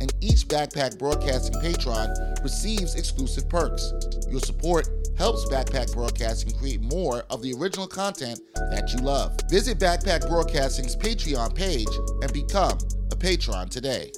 and each Backpack Broadcasting patron receives exclusive perks. Your support helps Backpack Broadcasting create more of the original content that you love. Visit Backpack Broadcasting's Patreon page and become a patron today.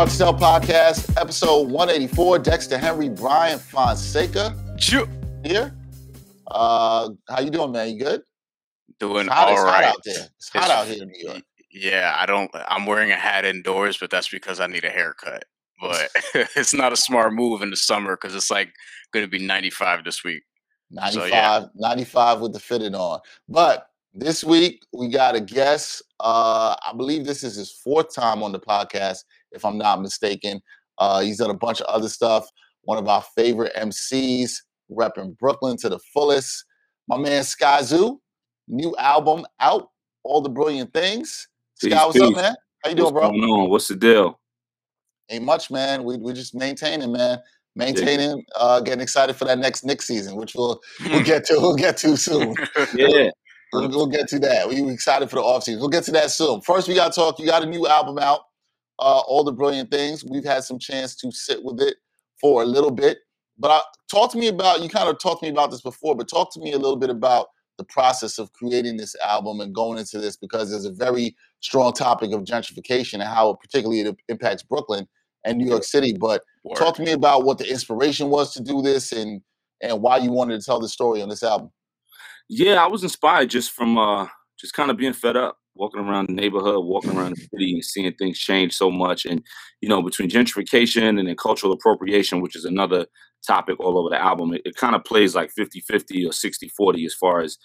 To Tell podcast, episode 184. Dexter Henry, Bryan Fonseca Choo. here. Uh, how you doing, man? You good? Doing It's hot, all it's hot out there. It's hot out here in New York. Yeah, I don't. I'm wearing a hat indoors, but that's because I need a haircut. But it's not a smart move in the summer because it's like going to be 95 this week. 95, So, yeah. 95 with the fitted on. But this week we got a guest. Uh, I believe this is his fourth time on the podcast, if I'm not mistaken. Uh, he's done a bunch of other stuff. One of our favorite MCs, repping Brooklyn to the fullest. My man Skyzoo, new album out, All the Brilliant Things. Sky, Peace, what's up, peace. man? How you doing, What's bro? going on? What's the deal? Ain't much, man. We we just maintaining, man. Maintaining, uh, getting excited for that next Knick season, which we'll we'll get to. We'll get to soon. Yeah, We'll, we'll get to that. We we excited for the offseason. We'll get to that soon. First, we got to talk. You got a new album out, uh, All the Brilliant Things. We've had some chance to sit with it for a little bit. But uh, talk to me about, you kind of talked to me about this before, but talk to me a little bit about the process of creating this album and going into this because there's a very strong topic of gentrification and how particularly it impacts Brooklyn and New York City. But Word. talk to me about what the inspiration was to do this and and why you wanted to tell the story on this album. yeah. I was inspired just from uh, just kind of being fed up, walking around the neighborhood, walking around the city, and seeing things change so much. And you know, between gentrification and then cultural appropriation, which is another topic all over the album, it, it kind of plays like 50-50 or 60-40 as far as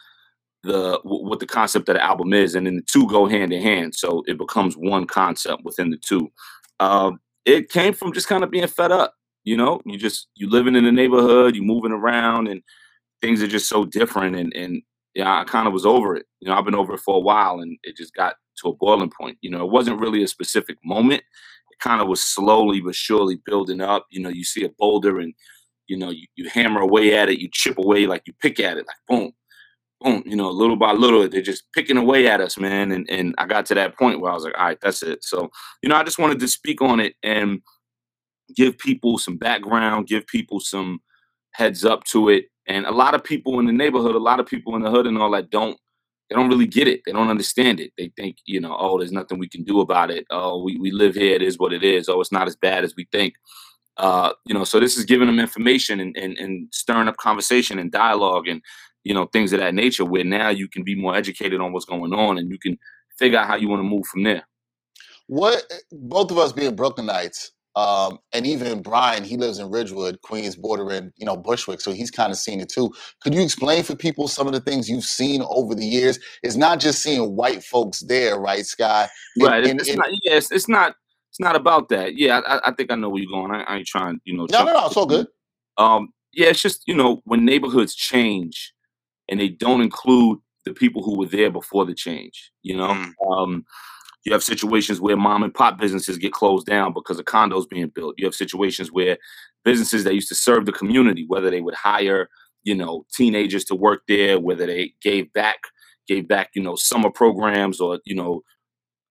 the wh- what the concept of the album is, and then the two go hand in hand. So it becomes one concept within the two. Um, it came from just kind of being fed up. You know, you just you living in the neighborhood, you moving around, and things are just so different. And and yeah, I kind of was over it. You know, I've been over it for a while, and it just got to a boiling point. You know, it wasn't really a specific moment. It kind of was slowly but surely building up. You know, you see a boulder, and you know, you, you hammer away at it, you chip away, like you pick at it, like boom, boom. You know, little by little, they're just picking away at us, man. And and I got to that point where I was like, all right, that's it. So you know, I just wanted to speak on it and give people some background, give people some heads up to it. And a lot of people in the neighborhood, a lot of people in the hood and all that don't they don't really get it. They don't understand it. They think, you know, oh, there's nothing we can do about it. Oh, we, we live here, it is what it is. Oh, it's not as bad as we think. Uh, you know, so this is giving them information and, and, and stirring up conversation and dialogue and, you know, things of that nature where now you can be more educated on what's going on and you can figure out how you want to move from there. What both of us being Brooklynites, um, and even Bryan, he lives in Ridgewood, Queens, bordering, you know, Bushwick, so he's kind of seen it too. Could you explain for people some of the things you've seen over the years? It's not just seeing white folks there, right, Sky? And- right. and- it's, and- not, yeah, it's, it's not, it's not about that. Yeah. I, I think I know where you're going. I, I ain't trying, you know, no, no, no, it's all good. um yeah it's just you know when neighborhoods change and they don't include the people who were there before the change you know Mm. um you have situations where mom and pop businesses get closed down because of condos being built. You have situations where businesses that used to serve the community whether they would hire you know teenagers to work there whether they gave back gave back you know summer programs or you know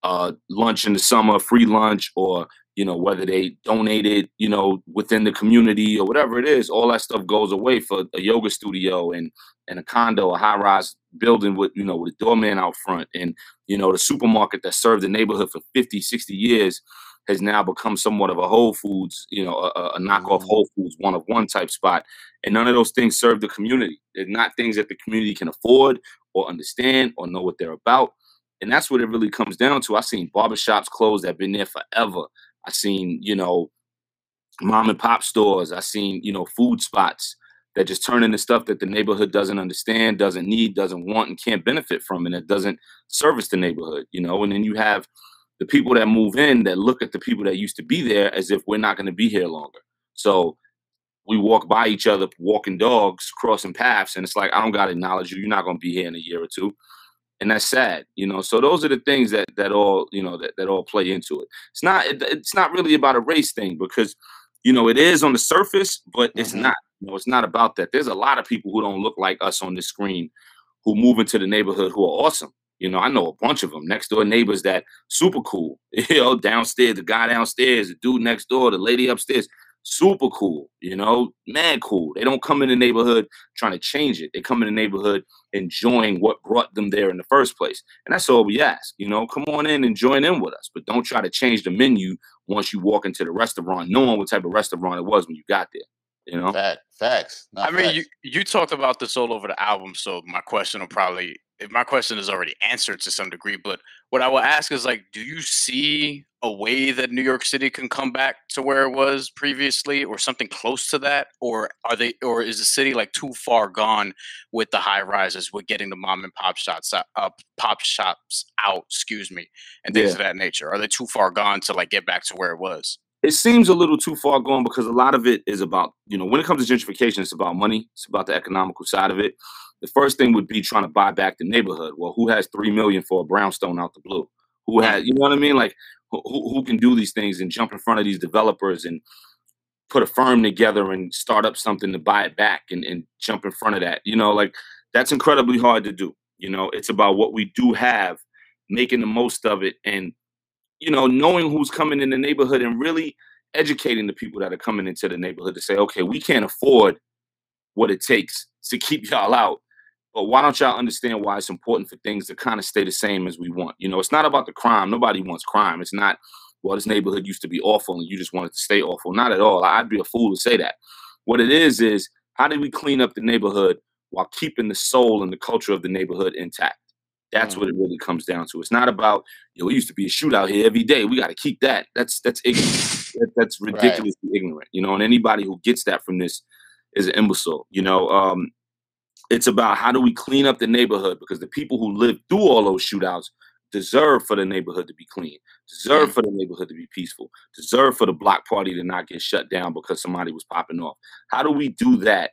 uh lunch in the summer free lunch or you know whether they donated you know within the community or whatever it is all that stuff goes away for a yoga studio and and a condo a high rise building with you know with a doorman out front and you know the supermarket that served the neighborhood for 50 60 years has now become somewhat of a whole foods you know a, a- knockoff Mhm. whole foods one of one type spot and none of those things serve the community they're not things that the community can afford or understand or know what they're about And that's what it really comes down to. I've seen barbershops closed that have been there forever. I've seen, you know, mom and pop stores. I've seen, you know, food spots that just turn into stuff that the neighborhood doesn't understand, doesn't need, doesn't want, and can't benefit from, and it doesn't service the neighborhood, you know. And then you have the people that move in that look at the people that used to be there as if we're not going to be here longer. So we walk by each other, walking dogs, crossing paths, and it's like I don't got to acknowledge you. You're not going to be here in a year or two, and that's sad, you know. So those are the things that that all you know that that all play into it. It's not it, it's not really about a race thing because you know it is on the surface, but it's mm-hmm. not. You know, it's not about that. There's a lot of people who don't look like us on the screen who move into the neighborhood who are awesome. You know, I know a bunch of them next door neighbors that super cool. You know, downstairs, the guy downstairs, the dude next door, the lady upstairs super cool, you know, man cool. They don't come in the neighborhood trying to change it. They come in the neighborhood enjoying what brought them there in the first place. And that's all we ask, you know, come on in and join in with us, but don't try to change the menu once you walk into the restaurant, knowing what type of restaurant it was when you got there. You know, Fact, facts. I mean, you you talked about this all over the album, so my question will probably my question is already answered to some degree, but what I will ask is like, do you see a way that New York City can come back to where it was previously, or something close to that, or are they, or is the city like too far gone with the high rises, with getting the mom and pop shops up, uh, pop shops out, excuse me, and things yeah. of that nature? Are they too far gone to like get back to where it was? It seems a little too far gone because a lot of it is about, you know, when it comes to gentrification, it's about money, it's about the economical side of it the first thing would be trying to buy back the neighborhood. Well, who has three million for a brownstone out the blue? Who has, you know what I mean? Like, who, who can do these things and jump in front of these developers and put a firm together and start up something to buy it back and, and jump in front of that? You know, like that's incredibly hard to do. You know, it's about what we do have, making the most of it, and you know, knowing who's coming in the neighborhood and really educating the people that are coming into the neighborhood to say, okay, we can't afford what it takes to keep y'all out but why don't y'all understand why it's important for things to kind of stay the same as we want? You know, it's not about the crime. Nobody wants crime. It's not, well, this neighborhood used to be awful and you just wanted to stay awful. Not at all. I'd be a fool to say that. What it is, is how do we clean up the neighborhood while keeping the soul and the culture of the neighborhood intact? That's mm. what it really comes down to. It's not about, you know, it used to be a shootout here every day. We got to keep that. That's that's ignorant. that, that's ridiculously right. ignorant, you know. And anybody who gets that from this is an imbecile. You know, um, it's about how do we clean up the neighborhood because the people who live through all those shootouts deserve for the neighborhood to be clean, deserve for the neighborhood to be peaceful, deserve for the block party to not get shut down because somebody was popping off. How do we do that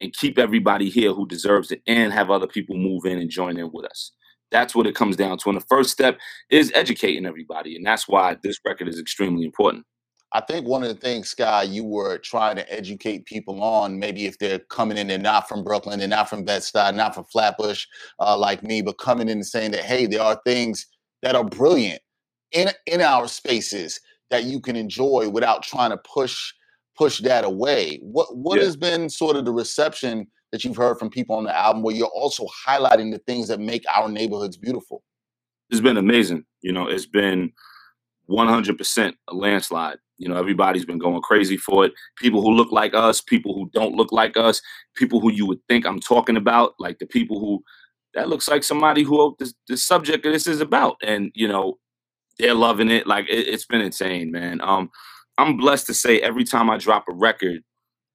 and keep everybody here who deserves it and have other people move in and join in with us? That's what it comes down to. And the first step is educating everybody. And that's why this record is extremely important. I think one of the things, Sky, you were trying to educate people on, maybe if they're coming in, they're not from Brooklyn, they're not from Bed-Stuy, not from Flatbush, uh, like me, but coming in and saying that, hey, there are things that are brilliant in in our spaces that you can enjoy without trying to push push that away. What what yeah. has been sort of the reception that you've heard from people on the album, where you're also highlighting the things that make our neighborhoods beautiful? It's been amazing. You know, it's been 100% a landslide. You know, everybody's been going crazy for it. People who look like us, people who don't look like us, people who you would think I'm talking about, like the people who that looks like somebody who the, subject of this is about, and you know, they're loving it. Like it, has been insane, man. Um, I'm blessed to say every time I drop a record,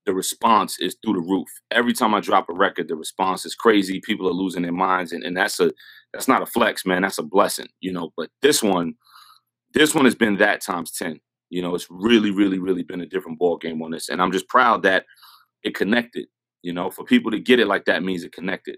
the response is through the roof. Every time I drop a record, the response is crazy. People are losing their minds, and, and that's a that's not a flex, man. That's a blessing, you know. But this one, this one has been that times ten. You know, it's really, really, really been a different ball game on this, and I'm just proud that it connected. You know, for people to get it like that means it connected.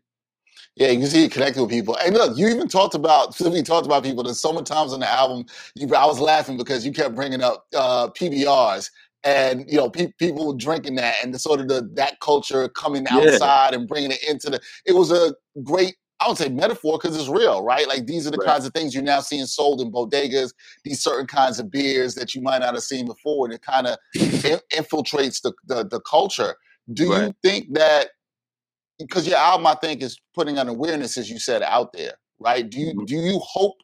Yeah, you can see it connected with people. And look, you even talked about we talked about people. There's so many times on the album, you, I was laughing because you kept bringing up uh, PBRs and you know pe- people drinking that and the sort of the that culture coming outside yeah. and bringing it into the. It was a great I would say metaphor because it's real, right? Like these are the right. kinds of things you're now seeing sold in bodegas, these certain kinds of beers that you might not have seen before, and it kind of in- infiltrates the, the, the culture. Do right. you think that because your album, I think, is putting an awareness, as you said, out there, right? Do you mm-hmm. do you hope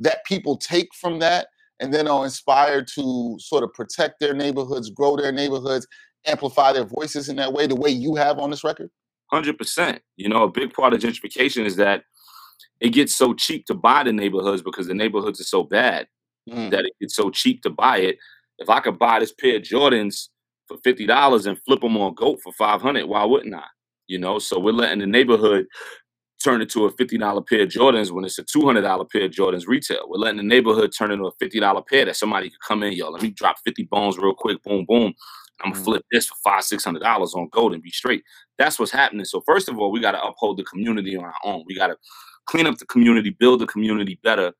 that people take from that and then are inspired to sort of protect their neighborhoods, grow their neighborhoods, amplify their voices in that way, the way you have on this record? Hundred percent. You know, a big part of gentrification is that it gets so cheap to buy the neighborhoods because the neighborhoods are so bad mm. that it gets so cheap to buy it. If I could buy this pair of Jordans for fifty dollars and flip them on Goat for five hundred, why wouldn't I? You know, so we're letting the neighborhood turn into a fifty dollar pair of Jordans when it's a two hundred dollar pair of Jordans retail. We're letting the neighborhood turn into a fifty dollar pair that somebody could come in, yo, let me drop fifty bones real quick, boom, boom. I'm gonna mm. flip this for five, six hundred dollars on gold and be straight. That's what's happening. So first of all, we got to uphold the community on our own. We got to clean up the community, build the community better,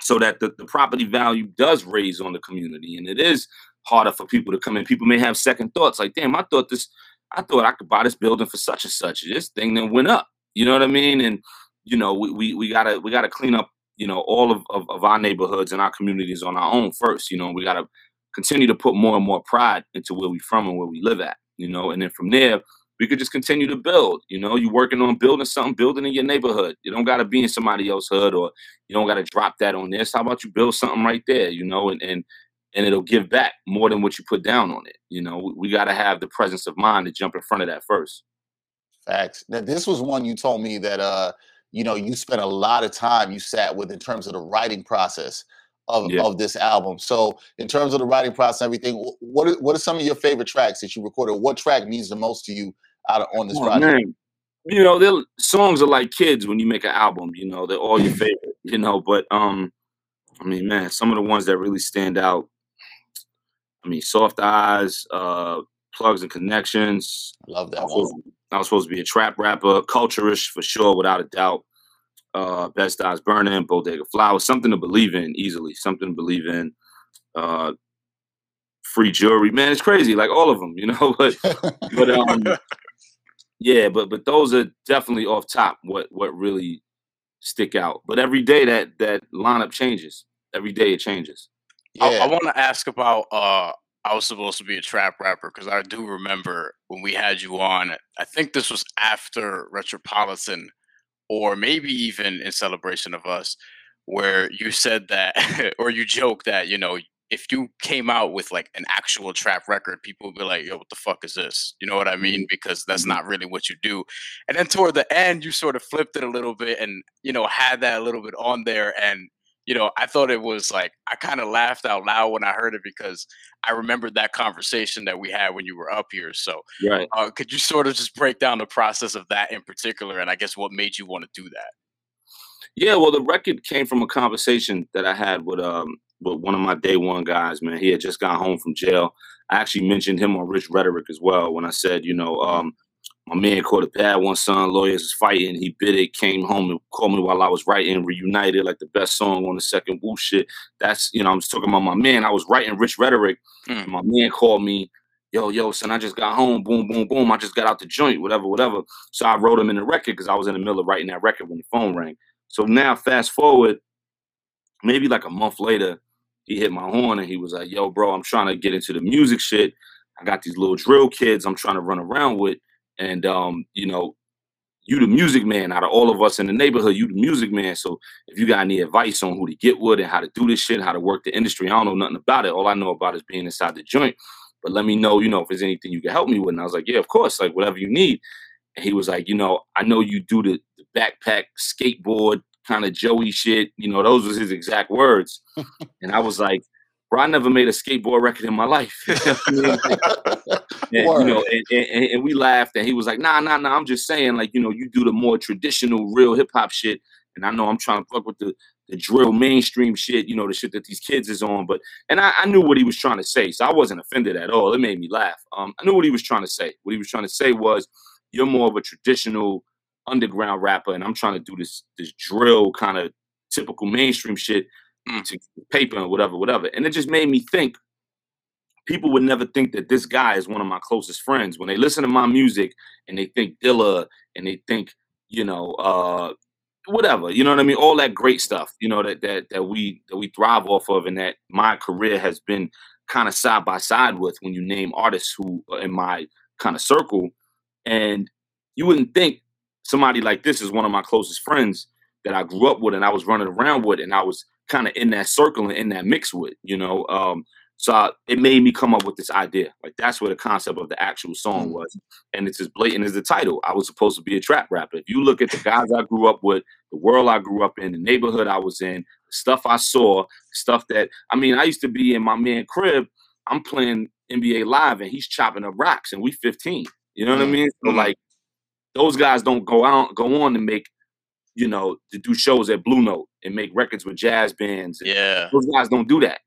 so that the, the property value does raise on the community. And it is harder for people to come in. People may have second thoughts, like, damn, I thought this, I thought I could buy this building for such and such. This thing then went up. You know what I mean? And you know, we we, we gotta we gotta clean up, you know, all of, of, of our neighborhoods and our communities on our own first. You know, we gotta continue to put more and more pride into where we from and where we live at, you know, and then from there we could just continue to build. You know, you're working on building something, building in your neighborhood. You don't got to be in somebody else's hood, or you don't got to drop that on this. How about you build something right there? You know, and and and it'll give back more than what you put down on it. You know, we, we got to have the presence of mind to jump in front of that first. Facts. Now, this was one you told me that uh, you know, you spent a lot of time you sat with in terms of the writing process of, yeah. of this album. So, in terms of the writing process, everything, what are, what are some of your favorite tracks that you recorded? What track means the most to you out of, on this oh, project? Man. You know, songs are like kids when you make an album. You know, they're all your favorite. You know, but um, I mean, man, some of the ones that really stand out. I mean, Soft Eyes, uh, Plugs and Connections. I Love that I was, I was supposed to be a trap rapper, Culturish for sure, without a doubt. Uh, Bed-Stuy Is Burning, Bodega Flowers, something to believe in easily, something to believe in. Uh, free jewelry, man, it's crazy, like all of them, you know. but but um, yeah, but but those are definitely off top. What what really stick out? But every day that that lineup changes. Every day it changes. Yeah. I, I want to ask about. uh I was supposed to be a trap rapper because I do remember when we had you on. I think this was after Retropolitan, or maybe even in celebration of us, where you said that, or you joked that you know if you came out with like an actual trap record, people would be like, yo, what the fuck is this? You know what I mean? Because that's mm-hmm. not really what you do. And then toward the end, you sort of flipped it a little bit and, you know, had that a little bit on there. And, you know, I thought it was like, I kind of laughed out loud when I heard it because I remembered that conversation that we had when you were up here. So, right. Uh, could you sort of just break down the process of that in particular? And I guess what made you want to do that? Yeah, well, the record came from a conversation that I had with um, with one of my day one guys, man. He had just got home from jail. I actually mentioned him on Rich Rhetoric as well when I said, you know, um, my man caught a bad one son, lawyers is fighting. He bit it, came home and called me while I was writing Reunited, like the best song on the second Woo shit. That's, you know, I was talking about my man. I was writing Rich Rhetoric. Mm. My man called me, yo, yo, son, I just got home. Boom, boom, boom. I just got out the joint, whatever, whatever. So I wrote him in the record because I was in the middle of writing that record when the phone rang. So now, fast forward, maybe like a month later, he hit my horn and he was like, "Yo, bro, I'm trying to get into the music shit. I got these little drill kids I'm trying to run around with, and um, you know, you the music man out of all of us in the neighborhood. You the music man. So if you got any advice on who to get with and how to do this shit, how to work the industry, I don't know nothing about it. All I know about is being inside the joint. But let me know, you know, if there's anything you can help me with. And I was like, yeah, of course, like whatever you need. And he was like, you know, I know you do the, the backpack skateboard kind of Joey shit. You know, those was his exact words. and I was like, bro, I never made a skateboard record in my life. and, you know, and, and, and, we laughed, and he was like, nah, nah, nah. I'm just saying, like, you know, you do the more traditional, real hip hop shit, and I know I'm trying to fuck with the the drill mainstream shit, you know, the shit that these kids is on. But and I, I, knew what he was trying to say, so I wasn't offended at all. It made me laugh. Um, I knew what he was trying to say. What he was trying to say was, you're more of a traditional underground rapper and I'm trying to do this this drill kind of typical mainstream shit mm. to paper and whatever, whatever. And it just made me think people would never think that this guy is one of my closest friends. When they listen to my music and they think Dilla and they think, you know, uh whatever, you know what I mean? All that great stuff, you know, that that that we that we thrive off of and that my career has been kind of side by side with when you name artists who are in my kind of circle. And you wouldn't think somebody like this is one of my closest friends that I grew up with and I was running around with and I was kind of in that circle and in that mix with, you know. Um, So I, it made me come up with this idea. Like that's where the concept of the actual song Mm. was, and it's as blatant as the title. I was supposed to be a trap rapper. If you look at the guys I grew up with, the world I grew up in, the neighborhood I was in, the stuff I saw, stuff that I mean, I used to be in my man crib. I'm playing NBA Live, and he's chopping up rocks, and we 15. You know what I Mm. mean? So Mm. like, those guys don't go out, go on to make, you know, to do shows at Blue Note and make records with jazz bands. Yeah. those guys don't do that.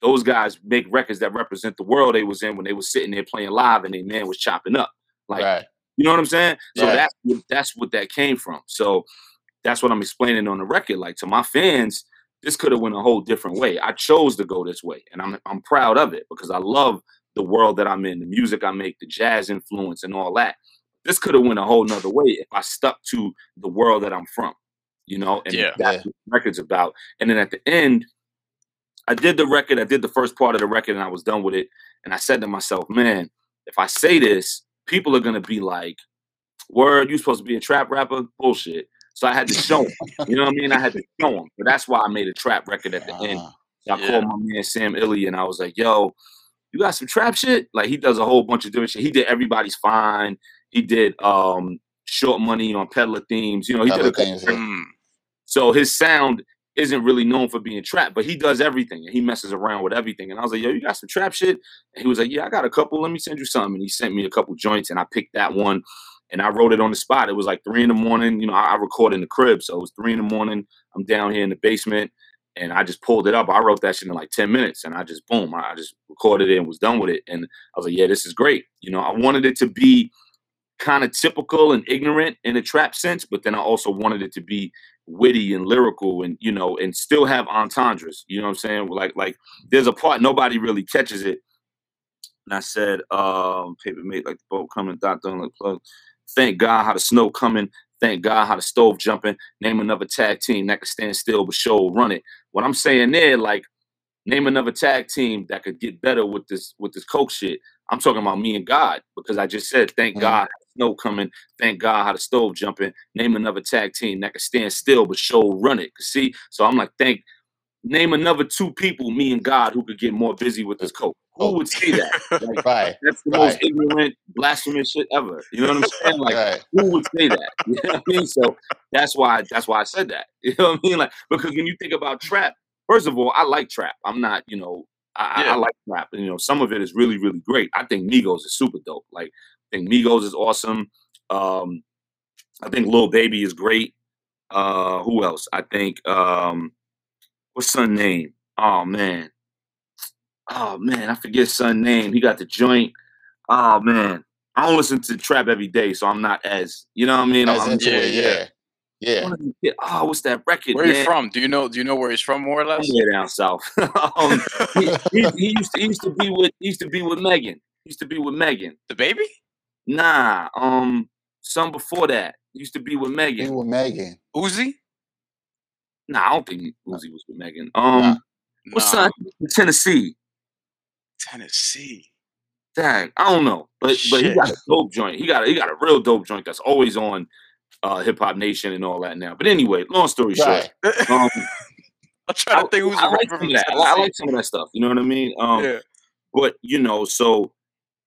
Those guys make records that represent the world they was in when they was sitting there playing live and their man was chopping up. Like, right. you know what I'm saying? So Right. that's what that's what that came from. So that's what I'm explaining on the record. Like to my fans, this could have went a whole different way. I chose to go this way, and I'm I'm proud of it because I love the world that I'm in, the music I make, the jazz influence, and all that. This could have went a whole nother way if I stuck to the world that I'm from, you know, and Yeah. that's what the record's about. And then at the end, I did the record, I did the first part of the record, and I was done with it. And I said to myself, man, if I say this, people are gonna be like, "Word, you supposed to be a trap rapper? Bullshit." So I had to show them. You know what I mean? I had to show them. But that's why I made a trap record at the end. Ah, So I Yeah. called my man Sam Illy and I was like, yo, you got some trap shit? Like he does a whole bunch of different shit. He did Everybody's Fine. He did um Short Money on Peddler Themes. You know, he Peddler did a Themes, yeah. Mm. so his sound isn't really known for being trap, but he does everything and he messes around with everything. And I was like, yo, you got some trap shit? And he was like, yeah, I got a couple. Let me send you something. And he sent me a couple joints and I picked that one and I wrote it on the spot. It was like three in the morning. You know, I, I record in the crib. So it was three in the morning. I'm down here in the basement and I just pulled it up. I wrote that shit in like 10 minutes and I just, boom, I just recorded it and was done with it. And I was like, yeah, this is great. You know, I wanted it to be kind of typical and ignorant in a trap sense, but then I also wanted it to be witty and lyrical and you know and still have entendres you know what i'm saying? Like like there's a part nobody really catches it. And i said um paper made like the boat coming dot done like plug. Thank god how the snow coming. Thank god how the stove jumping. Name another tag team that could stand still but show run it. What i'm saying there like name another tag team that could get better with this with this coke shit. I'm talking about me and god because i just said thank Mhm. god the snow coming thank god how the stove jumping name another tag team that can stand still but show run it. See, so I'm like, thank name another two people, me and God, who could get more busy with this coke. Who Oh. would say that? Like, Right. that's the Right. most ignorant, blasphemous shit ever. You know what I'm saying? Like, right. who would say that? You know what I mean? So that's why that's why I said that. You know what I mean? Like, because when you think about trap, first of all, I like trap. I'm not, you know, I, I- Yeah. I like trap. And, you know, some of it is really, really great. I think Migos is super dope. Like, I think Migos is awesome. Um, I think Lil Baby is great. Uh, who else? I think um, what's son name? Oh man, oh man, I forget son name. He got the joint. Oh man, I don't listen to trap every day, so I'm not as you know what I mean. As I'm, into yeah, yeah. yeah. Yeah. one of them kid- oh, what's that record? Where are you man? from? Do you know? Do you know where he's from, more or less? Somewhere down south. um, he, he, he used to he used to be with he used to be with Megan. He used to be with Megan. The baby? Nah, um, some before that used to be with He Megan. with Megan. Uzi? Nah, I don't think Uzi was with Megan. Um, Nah. what's Nah. son? Tennessee. Tennessee. Dang, I don't know, but but he got a dope joint. He got a, he got a real dope joint that's always on uh, Hip Hop Nation and all that now. But anyway, long story short, um, I'm trying to think who's I a like rapper from that. I, I like some of that stuff. You know what I mean? Um, yeah. but you know, so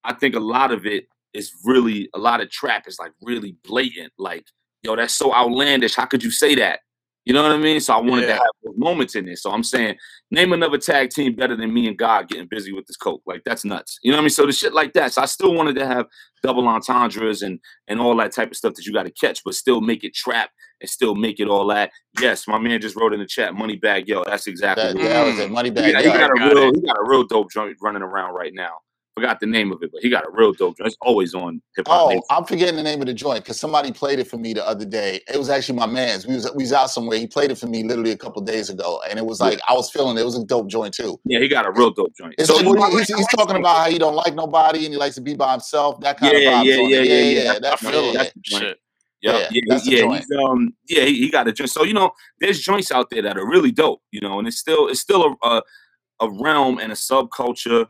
I think a lot of it is really a lot of trap is like really blatant. Like, yo, that's so outlandish. How could you say that? You know what I mean? So I wanted to have moments in there. So I'm saying, name another tag team better than me and God getting busy with this coke. Like that's nuts. You know what I mean? So the shit like that. So I still wanted to have double entendres and and all that type of stuff that you got to catch, but still make it trap and still make it all that. Yes, my man just wrote in the chat, money bag, yo. That's exactly That, what that was it. Money he bag. got, he Yo. got a Got real it. he got a real dope joint running around right now. Forgot the name of it, but he got a real dope joint. It's always on hip hop. Oh, Nation. I'm forgetting the name of the joint because somebody played it for me the other day. It was actually my man's. We was we was out somewhere. He played it for me literally a couple days ago, and it was Yeah. like I was feeling it. It was a dope joint too. Yeah, he got a real dope joint. So like, you what know, he- he's, he's talking about how he don't like nobody and he likes to be by himself. That kind Yeah, of vibes yeah, on yeah, yeah, yeah. yeah. I That's feel yeah. that's the joint. Shit. Yeah, Yeah, yeah, that's yeah. He's, um, yeah, he, he got a joint. So you know, there's joints out there that are really dope. You know, and it's still it's still a a, a realm and a subculture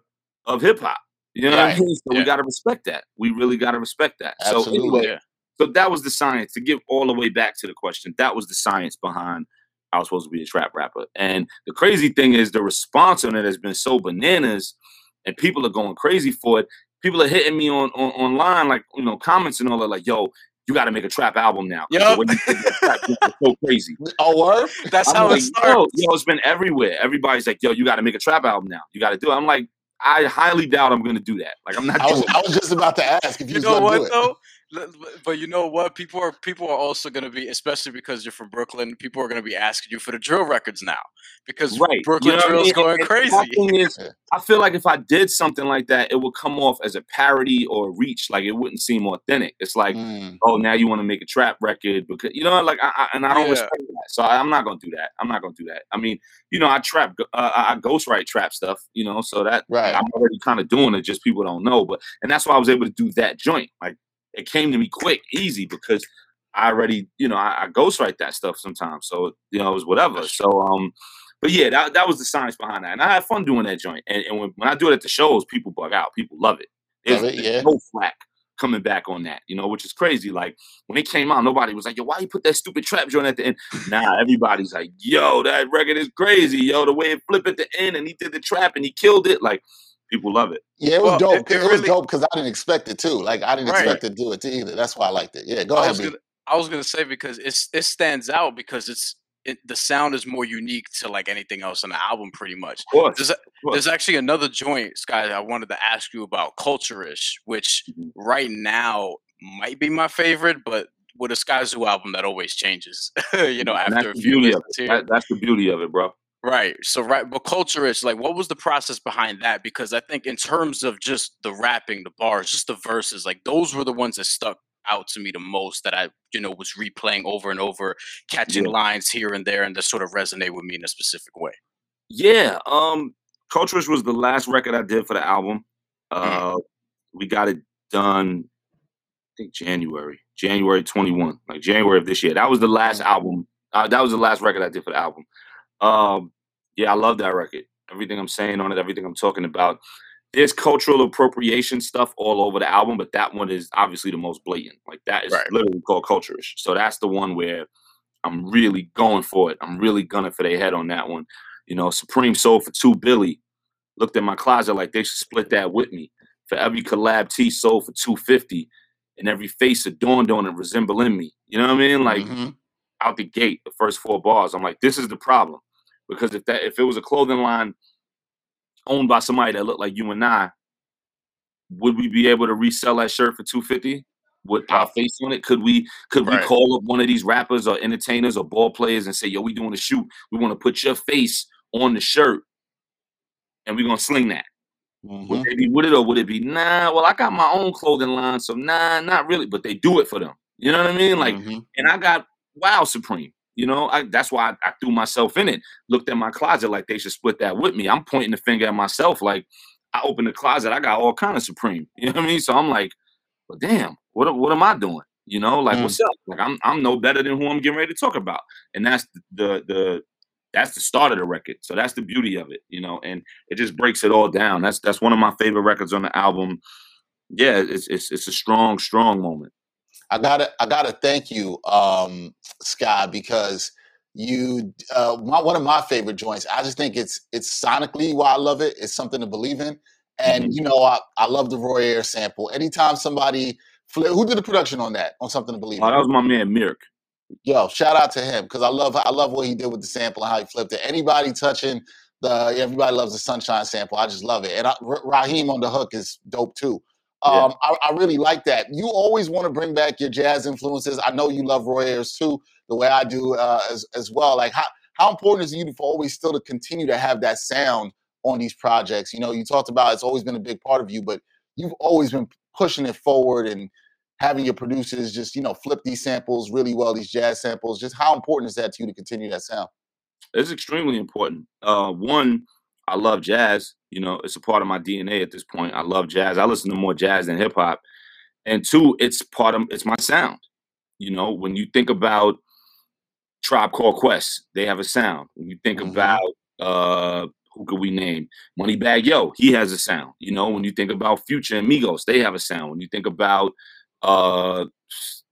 of hip hop. You know what I mean? So Yeah. we got to respect that. We really got to respect that. So Absolutely. anyway, Yeah. so that was the science to get all the way back to the question. That was the science behind I was supposed to be a trap rapper. And the crazy thing is the response on it has been so bananas and people are going crazy for it. People are hitting me on, on online, like, you know, comments and all that, like, yo, you got to make a trap album now. Yep. When you trap, so crazy. Oh, word? That's I'm how like, it starts. Yo, yo, it's been everywhere. Everybody's like, yo, you got to make a trap album now. You got to do it. I'm like, I highly doubt I'm going to do that. Like, I'm not I was, I was just about to ask if you, you know what though but you know what people are people are also going to be especially because you're from brooklyn people are going to be asking you for the drill records now because Right. You brooklyn know what I drill's mean? going And- and crazy My thing is, I feel like if I did something like that, it would come off as a parody or a reach. Like it wouldn't seem authentic. It's like, Mm. oh, now you want to make a trap record because you know, like, I, I, and I don't Yeah. respect that. So I, I'm not gonna do that. I'm not gonna do that. I mean, you know, I trap, uh, I I ghostwrite trap stuff. You know, so that Right. I'm already kind of doing it. Just people don't know. But and that's why I was able to do that joint. Like it came to me quick, easy because. I already, you know, I, I ghostwrite that stuff sometimes. So, you know, it was whatever. So, um, but yeah, that, that was the science behind that. And I had fun doing that joint. And, and when, when I do it at the shows, people bug out. People love it. There's, Love it, yeah. no flack coming back on that, you know, which is crazy. Like when it came out, nobody was like, yo, why you put that stupid trap joint at the end? Nah, everybody's like, yo, that record is crazy. Yo, the way it flipped at the end and he did the trap and he killed it. Like people love it. Yeah, it was Well, dope. it- It, it was dope because I didn't expect it too. Like I didn't Right. expect to do it either. That's why I liked it. Yeah, go I ahead, gonna, I was gonna say because it's it stands out because it's it, the sound is more unique to like anything else on the album, pretty much. There's, a, there's actually another joint, Sky, I wanted to ask you about, Culturish, which Mhm. right now might be my favorite, but with a Skyzoo album, that always changes. you know, And after a few beauty of listens it. here. That, that's the beauty of it, bro. Right. So right, but Culturish, like, what was the process behind that? Because I think in terms of just the rapping, the bars, just the verses, like those were the ones that stuck out to me the most. That I, you know, was replaying over and over, catching Yeah. lines here and there, and that sort of resonate with me in a specific way. Yeah, um, Culturish was the last record I did for the album. Mm. Uh, we got it done, I think January, January 21, like January of this year. That was the last Mm. album. Uh, that was the last record I did for the album. Um, yeah, I love that record. Everything I'm saying on it, everything I'm talking about. There's cultural appropriation stuff all over the album, but that one is obviously the most blatant. Like that is Right. literally called Culturish. So that's the one where I'm really going for it. I'm really gunning for their head on that one. You know, Supreme sold for two Billy. Looked at my closet like they should split that with me. For every collab T sold for 250 and every face adorned on it resembling me. You know what I mean? Like Mhm. out the gate, the first four bars. I'm like, this is the problem. Because if that if it was a clothing line owned by somebody that looked like you and I, would we be able to resell that shirt for 250 with our face on it? Could we could we call up one of these rappers or entertainers or ball players and say, yo, we doing a shoot. We want to put your face on the shirt and we're gonna sling that. Mhm. Would they be with it or would it be nah? Well, I got my own clothing line, so nah, not really. But they do it for them. You know what I mean? Like, Mhm. and I got Wow Supreme. You know, I, that's why I, I threw myself in it. Looked at my closet like they should split that with me. I'm pointing the finger at myself. Like I opened the closet, I got all kind of Supreme. You know what I mean? So I'm like, well, damn, what am- what am I doing? You know, like Mm. what's up? Like I'm I'm no better than who I'm getting ready to talk about. And that's the the that's the start of the record. So that's the beauty of it, you know, and it just breaks it all down. That's that's one of my favorite records on the album. Yeah, it's it's it's a strong, strong moment. I gotta I gotta thank you, um, Sky, because you uh my, one of my favorite joints. I just think it's it's sonically why I love it. It's something to believe in. And Mhm. you know, I, I love the Roy Ayers sample. Anytime somebody who did the production on that, on something to believe Oh, in. that was my man Mirk. Yo, shout out to him because I love I love what he did with the sample and how he flipped it. Anybody touching the everybody loves the sunshine sample. I just love it. And I, Raheem on the hook is dope too. Yeah. Um, I, I really like that. You always want to bring back your jazz influences. I know you love Roy Ayers too, the way I do uh, as as well. Like how how important is it you to always still to continue to have that sound on these projects? You know, you talked about it's always been a big part of you, but you've always been pushing it forward and having your producers just you know flip these samples really well, these jazz samples. Just how important is that to you to continue that sound? It's extremely important. Uh, one, I love jazz. You know, it's a part of my DNA at this point. I love jazz. I listen to more jazz than hip hop. And two, it's part of it's my sound. You know, when you think about Tribe Called Quest, they have a sound. When you think Mhm. about uh who could we name? Moneybagg Yo, he has a sound. You know, when you think about Future and Migos, they have a sound. When you think about uh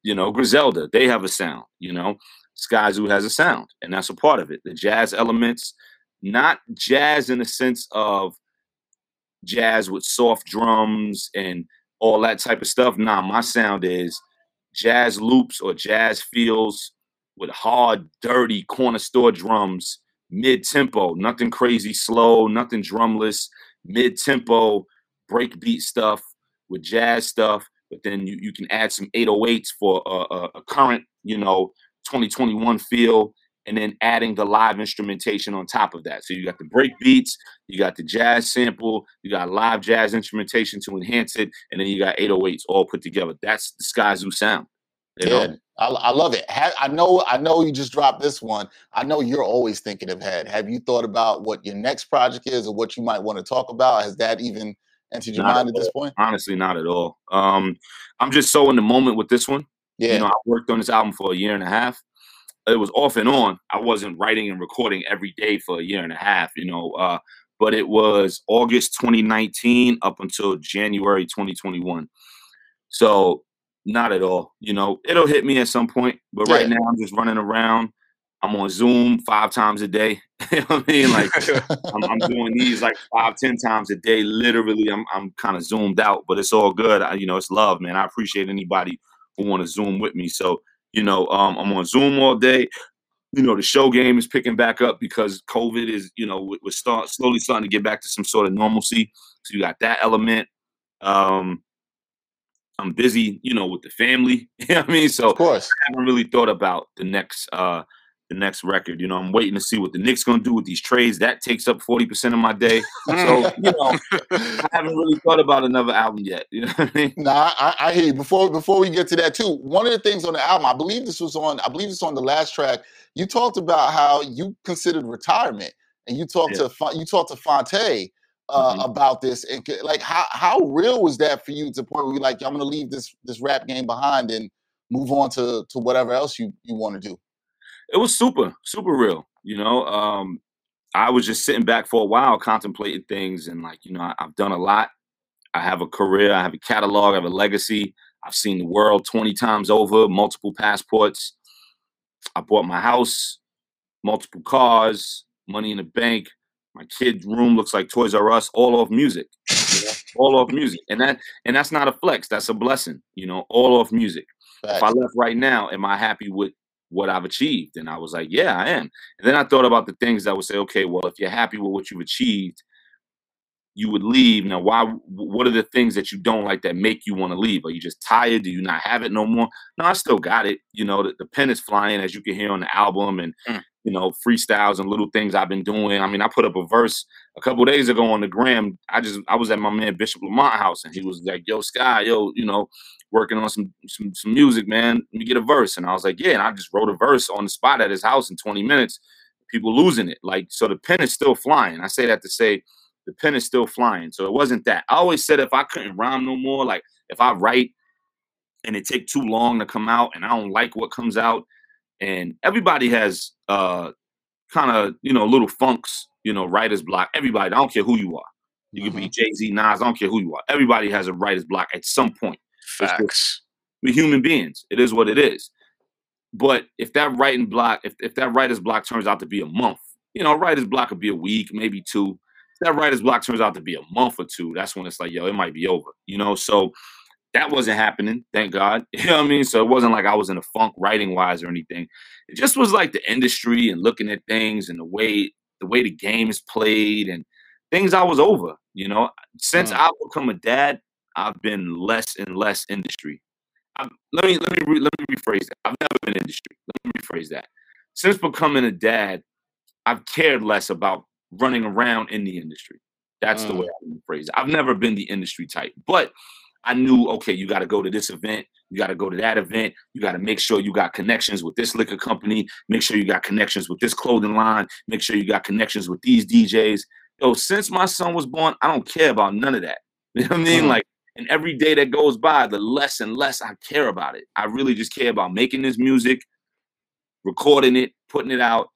you know, Griselda, they have a sound, you know. Skyzoo has a sound, and that's a part of it. The jazz elements, not jazz in the sense of jazz with soft drums and all that type of stuff. Nah, my sound is jazz loops or jazz feels with hard, dirty corner store drums, mid tempo, nothing crazy slow, nothing drumless, mid tempo, breakbeat stuff with jazz stuff. But then you, you can add some 808s for a, a, a current, you know, 2021 feel and then adding the live instrumentation on top of that. So you got the break beats, you got the jazz sample, you got live jazz instrumentation to enhance it, and then you got 808s all put together. That's the Skyzoo sound. You yeah, I, I, love it. I know, I know you just dropped this one. I know you're always thinking ahead. Have you thought about what your next project is, or what you might want to talk about? Has that even entered your not mind at, at this point? Honestly, not at all. Um, I'm just so in the moment with this one. Yeah, you know, I worked on this album for a year and a half it was off and on. I wasn't writing and recording every day for a year and a half, you know. Uh, but it was August 2019 up until January 2021. So not at all. You know, it'll hit me at some point, but yeah. right now I'm just running around. I'm on Zoom five times a day. you know what I mean? Like I'm, I'm, doing these like five, ten times a day. Literally, I'm I'm kind of zoomed out, but it's all good. I, you know, it's love, man. I appreciate anybody who want to zoom with me. So you know, um, I'm on Zoom all day. You know, the show game is picking back up because COVID is, you know, we're start slowly starting to get back to some sort of normalcy. So you got that element. Um, I'm busy, you know, with the family. you know what I mean? So of course, I haven't really thought about the next uh the next record. You know, I'm waiting to see what the Knicks gonna do with these trades. That takes up 40% of my day. So, you know, I haven't really thought about another album yet. You know what I mean? Nah, I, I hear you. Before before we get to that too, one of the things on the album, I believe this was on, I believe it's on the last track. You talked about how you considered retirement, and you talked yeah. to you talked to Phonte uh, mm-hmm. about this, and like how how real was that for you to point where you're like, I'm gonna leave this this rap game behind and move on to to whatever else you you want to do it was super, super real. You know, um, I was just sitting back for a while, contemplating things, and like, you know, I, I've done a lot. I have a career, I have a catalog, I have a legacy. I've seen the world 20 times over, multiple passports. I bought my house, multiple cars, money in the bank. My kid's room looks like Toys R Us, all off music. You know? all off music. And that and that's not a flex, that's a blessing, you know, all off music. If I left right now, am I happy with what I've achieved. And I was like, yeah, I am. And then I thought about the things that would say, okay, well, if you're happy with what you've achieved, you would leave. Now, why? What are the things that you don't like that make you want to leave? Are you just tired? Do you not have it no more? No, I still got it. You know, the, the pen is flying, as you can hear on the album, and mm. You know, freestyles and little things I've been doing. I mean, I put up a verse a couple days ago on the gram. I just I was at my man Bishop Lamont house, and he was like, "Yo, Sky, yo, you know, working on some, some some music, man. Let me get a verse. And I was like, yeah. And I just wrote a verse on the spot at his house in 20 minutes. People losing it. Like, so the pen is still flying. I say that to say the pen is still flying. So it wasn't that. I always said if I couldn't rhyme no more, like if I write and it take too long to come out and I don't like what comes out, and everybody has uh kind of, you know, little funks, you know, writer's block. Everybody, I don't care who you are. You mm-hmm. can be. Jay Z, Nas. I don't care who you are. Everybody has a writer's block at some point. Facts. We're human beings. It is what it is. But if that writing block, if, if that writer's block turns out to be a month, you know, writer's block could be a week, maybe two. If that writer's block turns out to be a month or two, that's when it's like, yo, it might be over. You know, so that wasn't happening, thank God. You know what I mean? So it wasn't like I was in a funk writing wise or anything. It just was like the industry and looking at things and the way the way the game is played and things I was over. You know, since mm. I've become a dad, I've been less and less industry. I'm, let me let me re, let me rephrase that. I've never been industry. Let me rephrase that. Since becoming a dad, I've cared less about running around in the industry. That's mm. the way I rephrase it. I've never been the industry type, but I knew okay, you got to go to this event, you got to go to that event, you got to make sure you got connections with this liquor company, make sure you got connections with this clothing line, make sure you got connections with these DJs. Yo, since my son was born, I don't care about none of that. You know what I mean? Mm. Like and every day that goes by, the less and less I care about it. I really just care about making this music, recording it, putting it out,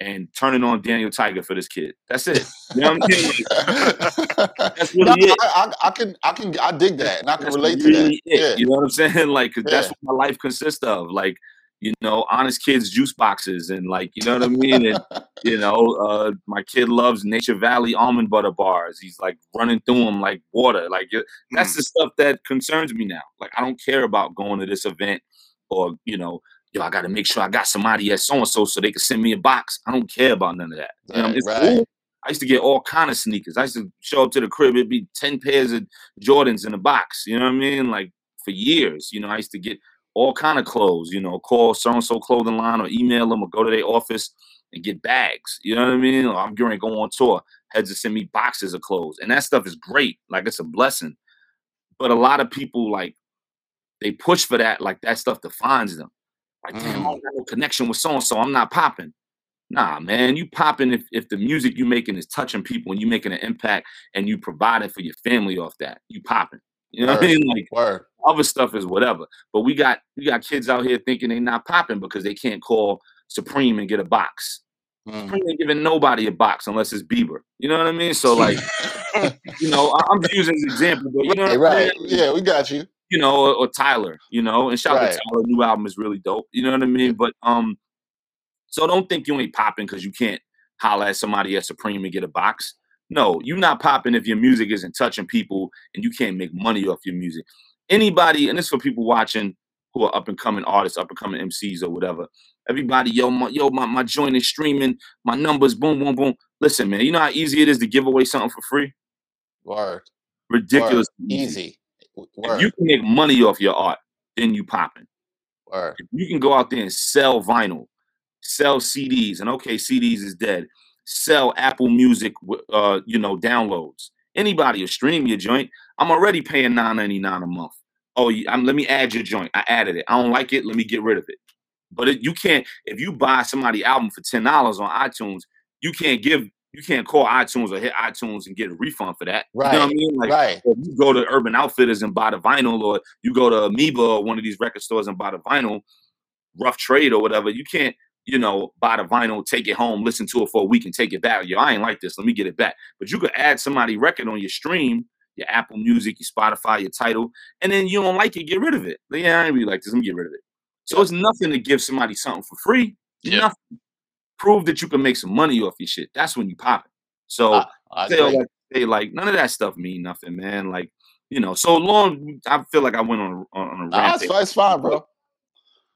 and turning on Daniel Tiger for this kid. That's it. You know what I'm saying? that's really no, it. I, I, I, can, I can, I dig that, and I can that's relate really to that. It, yeah. You know what I'm saying? Like, cause yeah. that's what my life consists of. Like, you know, honest kids juice boxes and like, you know what I mean? And you know, uh, my kid loves Nature Valley almond butter bars. He's like running through them like water. Like that's mm. the stuff that concerns me now. Like I don't care about going to this event or you know, yo, I got to make sure I got somebody at so and so so they can send me a box. I don't care about none of that. Right, you know, it's right. cool. I used to get all kind of sneakers. I used to show up to the crib, it'd be 10 pairs of Jordans in a box. You know what I mean? Like for years. You know, I used to get all kind of clothes, you know, call so and so clothing line or email them or go to their office and get bags. You know what I mean? Or I'm going to go on tour. Heads to send me boxes of clothes. And that stuff is great. Like it's a blessing. But a lot of people like they push for that, like that stuff defines them. Like, damn, I don't mm. have no connection with so and so. I'm not popping. Nah, man, you popping if, if the music you making is touching people and you making an impact and you providing for your family off that. You popping. You know Word. what I mean? Like Word. other stuff is whatever. But we got we got kids out here thinking they're not popping because they can't call Supreme and get a box. Mm. Supreme ain't giving nobody a box unless it's Bieber. You know what I mean? So like, you know, I, am using this example, but you know, right? Yeah, we got you. You know, or, or Tyler. You know, and shout right. out to Tyler. New album is really dope. You know what I mean? But um, so don't think you ain't popping because you can't holler at somebody at Supreme and get a box. No, you're not popping if your music isn't touching people and you can't make money off your music. Anybody, and this for people watching who are up and coming artists, up and coming MCs or whatever. Everybody, yo, my, yo, my, my joint is streaming, my numbers, boom, boom, boom. Listen, man, you know how easy it is to give away something for free? Word. Ridiculous. Word. Easy. If you can make money off your art, then you popping. If you can go out there and sell vinyl, sell CDs, and okay, CDs is dead sell Apple Music, uh, you know, downloads. Anybody will stream your joint. I'm already paying nine ninety nine a month. Oh, I'm, let me add your joint. I added it. I don't like it. Let me get rid of it. But it, you can't. If you buy somebody album for ten dollars on iTunes, you can't give. You can't call iTunes or hit iTunes and get a refund for that. Right. You know what I mean? Like, right. You go to Urban Outfitters and buy the vinyl, or you go to Amoeba or one of these record stores and buy the vinyl, rough trade or whatever, you can't you know, buy the vinyl, take it home, listen to it for a week, and take it back. Yo, I ain't like this. Let me get it back. But you could add somebody record on your stream, your Apple Music, your Spotify, your Tidal, and then you don't like it, get rid of it. Yeah, I ain't really like this. Let me get rid of it. So it's nothing to give somebody something for free. Yeah. Nothing. Prove that you can make some money off your shit. That's when you pop it. So uh, they like, like none of that stuff mean nothing, man. Like you know, so long. I feel like I went on a, on a rant. That's, fine, bro.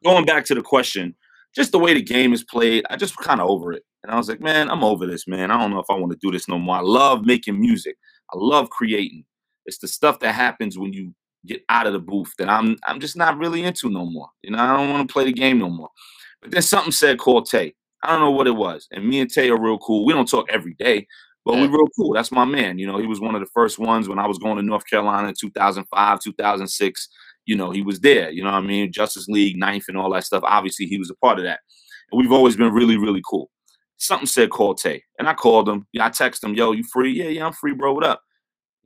Going back to the question, just the way the game is played, I just kind of over it. And I was like, man, I'm over this, man. I don't know if I want to do this no more. I love making music. I love creating. It's the stuff that happens when you get out of the booth that I'm I'm just not really into no more. You know, I don't want to play the game no more. But then something said Tay. I don't know what it was. And me and Tay are real cool. We don't talk every day, but yeah. we're real cool. That's my man. You know, he was one of the first ones when I was going to North Carolina in 2005, 2006 you know, he was there. You know what I mean? Justice League, ninth, and all that stuff. Obviously, he was a part of that. And we've always been really, really cool. Something said call Tay. And I called him. Yeah, I texted him, yo, you free? Yeah, yeah, I'm free, bro. What up?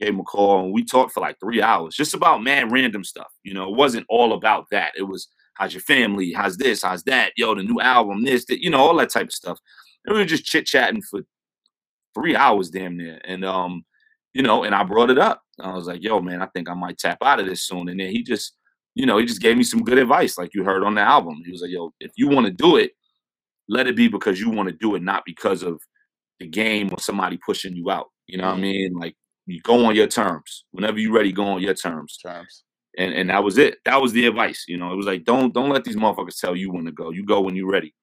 Gave him a call and we talked for like three hours, just about mad random stuff. You know, it wasn't all about that. It was how's your family? How's this? How's that? Yo, the new album, this, that, you know, all that type of stuff. And we were just chit-chatting for three hours damn near. And um, you know, and I brought it up. I was like, yo, man, I think I might tap out of this soon. And then he just, you know, he just gave me some good advice, like you heard on the album. He was like, yo, if you want to do it, let it be because you want to do it, not because of the game or somebody pushing you out. You know what I mm-hmm. mean? Like you go on your terms. Whenever you're ready, go on your terms. Terms. And and that was it. That was the advice. You know, it was like, don't don't let these motherfuckers tell you when to go. You go when you're ready.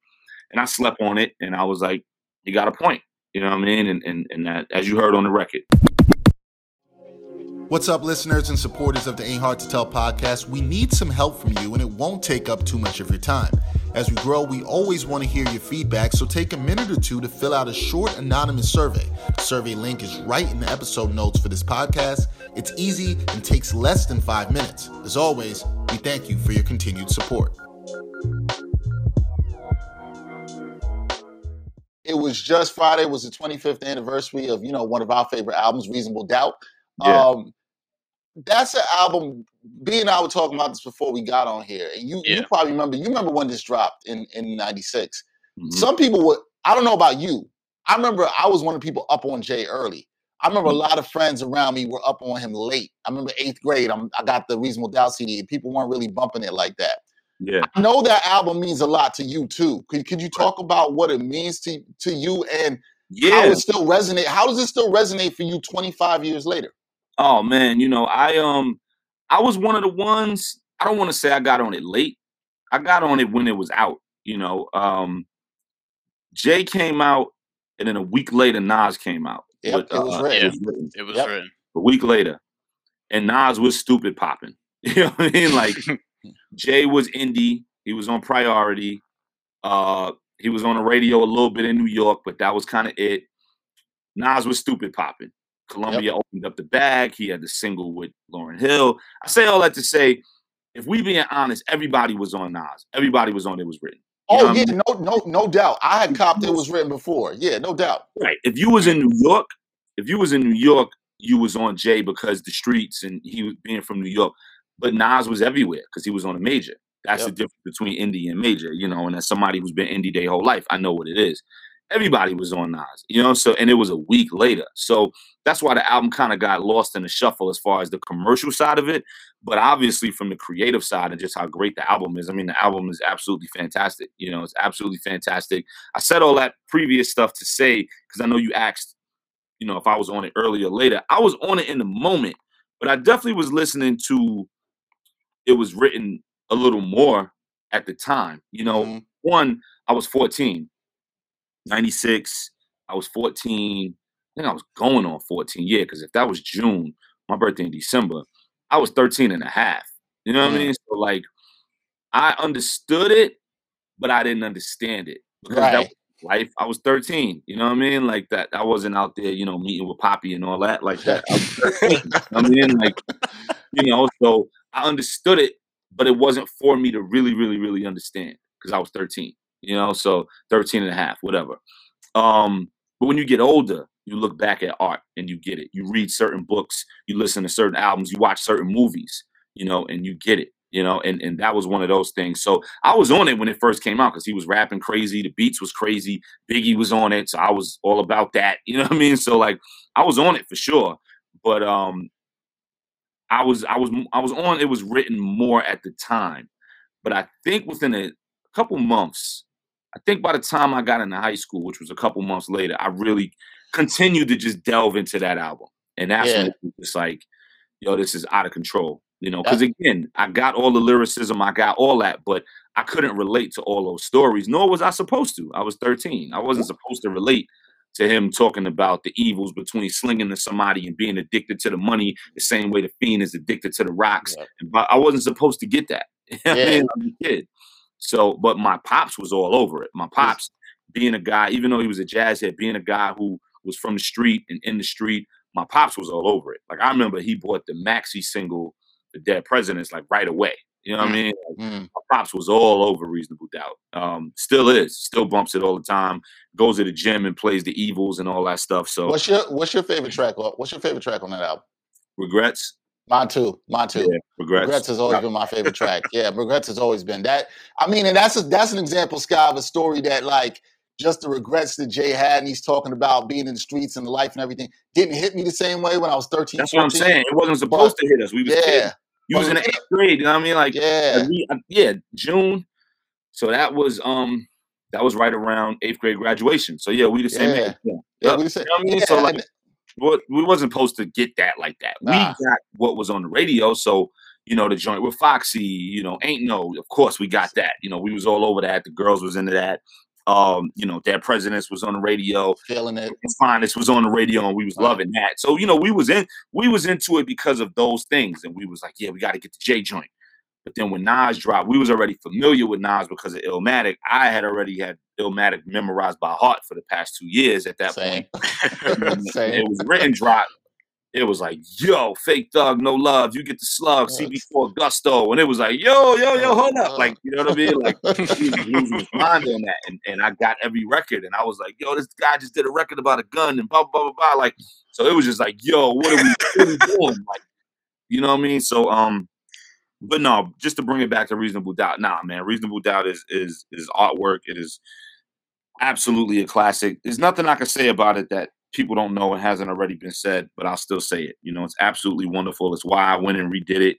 And I slept on it and I was like, you got a point. You know what I mean? And and and that as you heard on the record. What's up, listeners and supporters of the Ain't Hard to Tell podcast? We need some help from you, and it won't take up too much of your time. As we grow, we always want to hear your feedback, so take a minute or two to fill out a short anonymous survey. The survey link is right in the episode notes for this podcast. It's easy and takes less than five minutes. As always, we thank you for your continued support. It was just Friday, it was the 25th anniversary of, you know, one of our favorite albums, Reasonable Doubt. Yeah. Um, that's an album. B and I were talking about this before we got on here, and you, yeah. you probably remember. You remember when this dropped in in '96. Mm-hmm. Some people would. I don't know about you. I remember I was one of the people up on Jay early. I remember mm-hmm. a lot of friends around me were up on him late. I remember eighth grade. I'm, I got the Reasonable Doubt CD. People weren't really bumping it like that. Yeah. I know that album means a lot to you too. Could, could you talk about what it means to to you and Yeah. how it still resonate? How does it still resonate for you 25 years later? Oh man, you know, I um I was one of the ones, I don't want to say I got on it late. I got on it when it was out, you know. Um Jay came out and then a week later Nas came out. Yep, with, it was uh, written. was written. It was Yep. written. A week later. And Nas was stupid popping. You know what I mean? Like Jay was indie, he was on priority. Uh he was on the radio a little bit in New York, but that was kind of it. Nas was stupid popping. Columbia opened up the bag. He had the single with Lauryn Hill. I say all that to say, if we being honest, everybody was on Nas. Everybody was on It Was Written. You Oh what I yeah, mean? no, no, no doubt. I had copped it was written before. Yeah, no doubt. Right. If you was in New York, if you was in New York, you was on Jay because the streets and he was being from New York. But Nas was everywhere because he was on a major. That's Yep. the difference between indie and major, you know. And as somebody who's been indie their whole life, I know what it is. Everybody was on Nas, you know. So and it was a week later, so that's why the album kind of got lost in the shuffle as far as the commercial side of it. But obviously, from the creative side and just how great the album is, I mean, the album is absolutely fantastic. You know, it's absolutely fantastic. I said all that previous stuff to say because I know you asked, you know, if I was on it earlier or later. I was on it in the moment, but I definitely was listening to it was written a little more at the time. You know, Mhm. one, I was 14, 96. I was 14. I think I was going on 14. Yeah, because if that was June, my birthday in December, I was 13 and a half. You know what I Mm. mean? So, like, I understood it, but I didn't understand it because that was life. I was 13. You know what I mean? Like that. I wasn't out there, you know, meeting with Poppy and all that like that. I I mean, like, you know, so I understood it, but it wasn't for me to really, really, really understand because I was 13, you know, so 13 and a half, whatever. Um, but when you get older, you look back at art and you get it. You read certain books, you listen to certain albums, you watch certain movies, you know, and you get it, you know, and, and that was one of those things. So I was on it when it first came out because he was rapping crazy, the beats was crazy, Biggie was on it, so I was all about that, you know what I mean? So like I was on it for sure. But um I was I was I was on it was written more at the time. But I think within a couple months, I think by the time I got into high school, which was a couple months later, I really continued to just delve into that album. And that's when Yeah. just like, yo, this is out of control. You know, because again, I got all the lyricism, I got all that, but I couldn't relate to all those stories, nor was I supposed to. I was 13. I wasn't supposed to relate to him talking about the evils between slinging to somebody and being addicted to the money the same way the fiend is addicted to the rocks. Yep. And But I wasn't supposed to get that. What I Yeah. mean? I'm a kid. So, but my pops was all over it. My pops, being a guy, even though he was a jazz head, being a guy who was from the street and in the street, my pops was all over it. Like I remember he bought the maxi single, The Dead Presidents, like right away. You know what I Mm. mean? Mm. my pops was all over reasonable doubt um still is still bumps it all the time goes to the gym and plays the evils and all that stuff so What's your What's your favorite track? What's your favorite track on that album? regrets Mine too. Mine too. yeah regrets, Regrets has always been my favorite track. Yeah, Regrets has always been that. I mean, and that's a, that's an example, Sky, of a story that like just the regrets that Jay had, and he's talking about being in the streets and the life and everything, didn't hit me the same way when I was 13. that's what i'm saying it wasn't supposed to hit us we was Yeah, you was in the eighth grade you know what i mean like yeah, uh, yeah june so that was um that was right around eighth grade graduation so yeah we the same Yeah. age yeah. yeah. We said, You know what I mean? yeah, So, like, what we wasn't supposed to get that like that. We Nah. got what was on the radio. So, you know, the joint with Foxy, you know, ain't no, of course we got that. You know, we was all over that. The girls was into that. Um, you know, their presidents was on the radio. feeling it. Finest was on the radio and we was loving that. So, you know, we was in we was into it because of those things. And we was like, yeah, we got to get the Jay joint. But then when Nas dropped, we was already familiar with Nas because of Illmatic. I had already had Illmatic memorized by heart for the past two years at that point. Same. Same. it was written drop. It was like, yo, fake thug, no love. You get the slug, Yeah. CB4 gusto. And it was like, yo, yo, yo, hold up. Like, you know what I mean? Like, he was mind on that. And, and I got every record. And I was like, yo, this guy just did a record about a gun and blah, blah, blah, blah. Like, so it was just like, yo, what are we, what are we doing? Like, you know what I mean? So, um, but no, just to bring it back to reasonable doubt. Nah, man, reasonable doubt is is is artwork. It is absolutely a classic. There's nothing I can say about it that people don't know and hasn't already been said, but I'll still say it. You know, it's absolutely wonderful. It's why I went and redid it.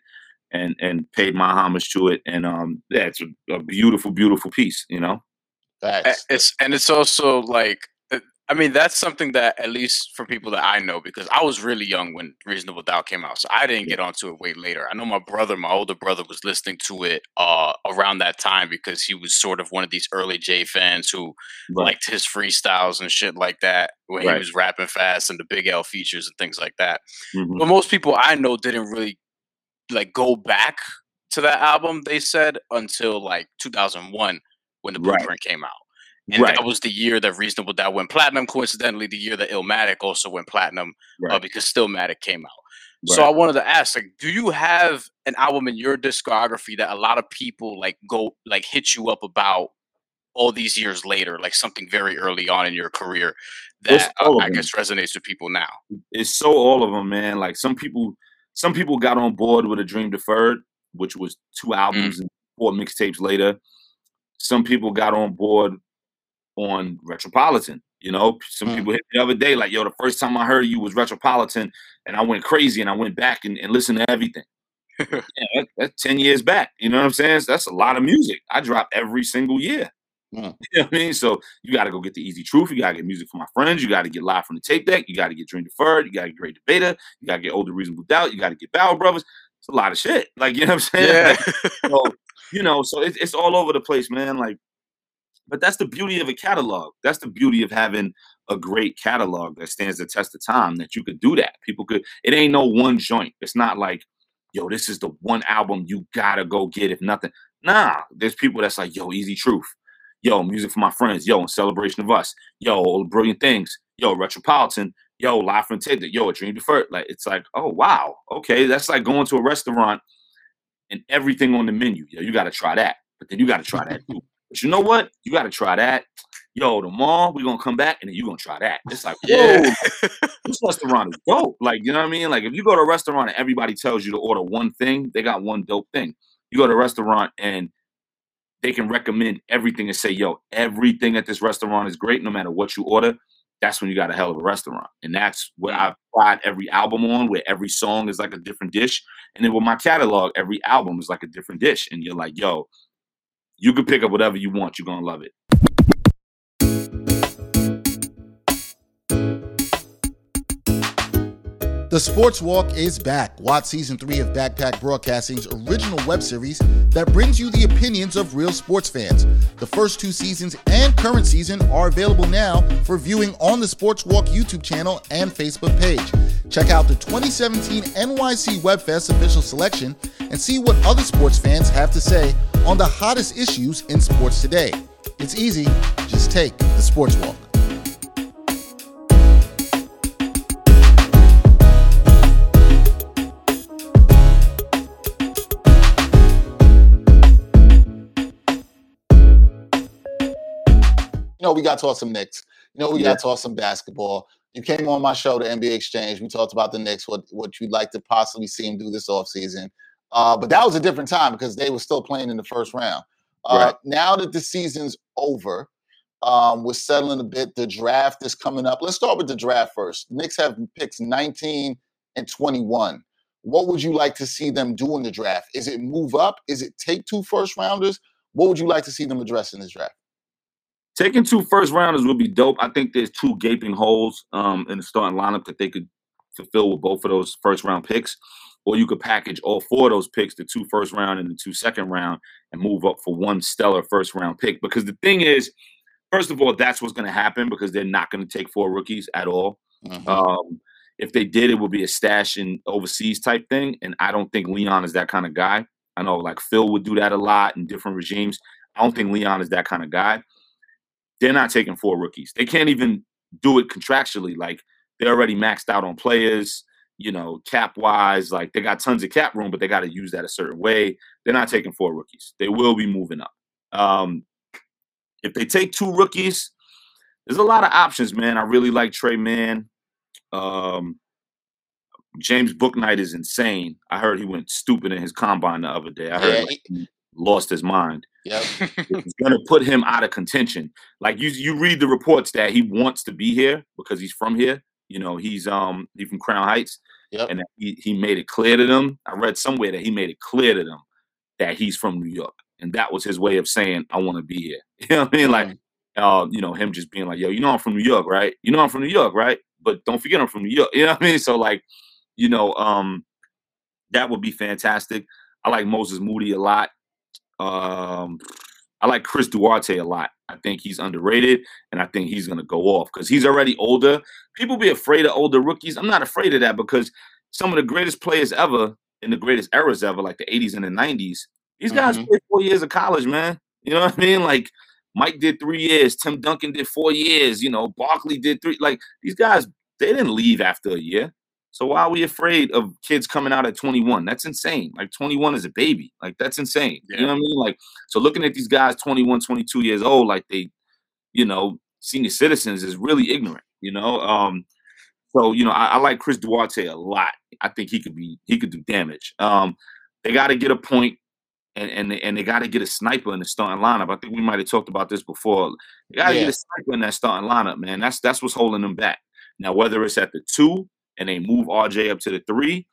and and paid my homage to it. And um, yeah, it's a, a beautiful, beautiful piece. You know, Facts. it's and it's also like I mean, that's something that at least for people that I know, because I was really young when Reasonable Doubt came out, so I didn't get onto it way later. I know my brother, my older brother, was listening to it uh, around that time because he was sort of one of these early Jay fans who right. liked his freestyles and shit like that when right. he was rapping fast and the Big L features and things like that. Mm-hmm. But most people I know didn't really like go back to that album. They said until like 2001 when the Blueprint right. came out. And right. that was the year that Reasonable Doubt went platinum. Coincidentally, the year that Illmatic also went platinum uh, right. uh, because Stillmatic came out. Right. So I wanted to ask, like, do you have an album in your discography that a lot of people like go like hit you up about all these years later, like something very early on in your career that uh, I guess resonates with people now? It's so all of them, man. Like some people, some people got on board with a Dream Deferred, which was two albums mm. and four mixtapes later. Some people got on board on Retropolitan. You know, some mm. people hit the other day like, "Yo, the first time I heard you was Retropolitan," and I went crazy and I went back and, and listened to everything. yeah, that, that's ten years back. You know what I'm saying? So that's a lot of music. I drop every single year. Mm. You know what I mean? So you got to go get the easy truth. You got to get music for my friends. You got to get live from the tape deck. You got to get Dream Deferred. You got to get Great Debater. You got to get Older Reasonable Doubt. You got to get Barrel Brothers. It's a lot of shit. Like you know what I'm saying? Yeah. so, you know, so it's, it's all over the place, man. Like but that's the beauty of a catalog. That's the beauty of having a great catalog that stands the test of time. That you could do that. People could. It ain't no one joint. It's not like, yo, this is the one album you gotta go get. If nothing, nah. There's people that's like, yo, Easy Truth, yo, music for my friends, yo, in celebration of us, yo, all the brilliant things, yo, Retropolitan, yo, live from Ted, yo, a dream deferred. Like it's like, oh wow, okay, that's like going to a restaurant and everything on the menu. Yo, you got to try that, but then you got to try that too. But you know what? You got to try that. Yo, tomorrow we're gonna come back and then you're gonna try that. It's like, whoa, yeah. this restaurant is dope. Like, you know what I mean? Like, if you go to a restaurant and everybody tells you to order one thing, they got one dope thing. You go to a restaurant and they can recommend everything and say, yo, everything at this restaurant is great, no matter what you order. That's when you got a hell of a restaurant. And that's what mm. I've tried every album on, where every song is like a different dish. And then with my catalog, every album is like a different dish. And you're like, yo, you can pick up whatever you want. You're gonna love it. The Sports Walk is back. Watch season three of Backpack Broadcasting's original web series that brings you the opinions of real sports fans. The first two seasons and current season are available now for viewing on the Sports Walk YouTube channel and Facebook page. Check out the 2017 NYC WebFest official selection and see what other sports fans have to say on the hottest issues in sports today. It's easy, just take the Sports Walk. Know, we got to talk some Knicks. You know, we got to talk some basketball. You came on my show, the NBA Exchange. We talked about the Knicks, what what you'd like to possibly see them do this offseason. Uh, but that was a different time because they were still playing in the first round. Uh, right. Now that the season's over, um, we're settling a bit. The draft is coming up. Let's start with the draft first. The Knicks have picks 19 and 21. What would you like to see them do in the draft? Is it move up? Is it take two first rounders? What would you like to see them address in this draft? Taking two first rounders would be dope. I think there's two gaping holes um, in the starting lineup that they could fulfill with both of those first round picks or you could package all four of those picks, the two first round and the two second round, and move up for one stellar first round pick. Because the thing is, first of all, that's what's going to happen because they're not going to take four rookies at all. Mm-hmm. Um, if they did, it would be a stash in overseas type thing, and I don't think Leon is that kind of guy. I know like Phil would do that a lot in different regimes. I don't think Leon is that kind of guy. They're not taking four rookies. They can't even do it contractually. Like they're already maxed out on players you know, cap wise, like they got tons of cap room, but they got to use that a certain way. They're not taking four rookies. They will be moving up. Um, if they take two rookies, there's a lot of options, man. I really like Tre Mann. Um, James Bouknight is insane. I heard he went stupid in his combine the other day. I heard yeah, like, lost his mind. Yeah, it's gonna put him out of contention. Like you, you read the reports that he wants to be here because he's from here. You know, he's um he's from Crown Heights. yep. and he, he made it clear to them. I read somewhere that he made it clear to them that he's from New York, and that was his way of saying I want to be here. You know what I mean? Like, uh, you know, him just being like, "Yo, you know I'm from New York, right? You know I'm from New York, right? But don't forget I'm from New York." You know what I mean? So like, you know, um, that would be fantastic. I like Moses Moody a lot. Um, I like Chris Duarte a lot. I think he's underrated, and I think he's going to go off because he's already older. People be afraid of older rookies. I'm not afraid of that because some of the greatest players ever in the greatest eras ever, like the 80s and the 90s, these guys mm-hmm. played four years of college, man. You know what I mean? Like Mike did three years, Tim Duncan did four years, you know, Barkley did three. Like these guys, they didn't leave after a year. So why are we afraid of kids coming out at 21? That's insane. Like 21 is a baby. Like that's insane. Yeah. You know what I mean? Like so looking at these guys 21, 22 years old like they, you know, senior citizens is really ignorant, you know? Um so, you know, I, I like Chris Duarte a lot. I think he could be he could do damage. Um they got to get a point and and they, and they got to get a sniper in the starting lineup. I think we might have talked about this before. They got to yeah. get a sniper in that starting lineup, man. That's that's what's holding them back. Now, whether it's at the two and they move RJ up to the three,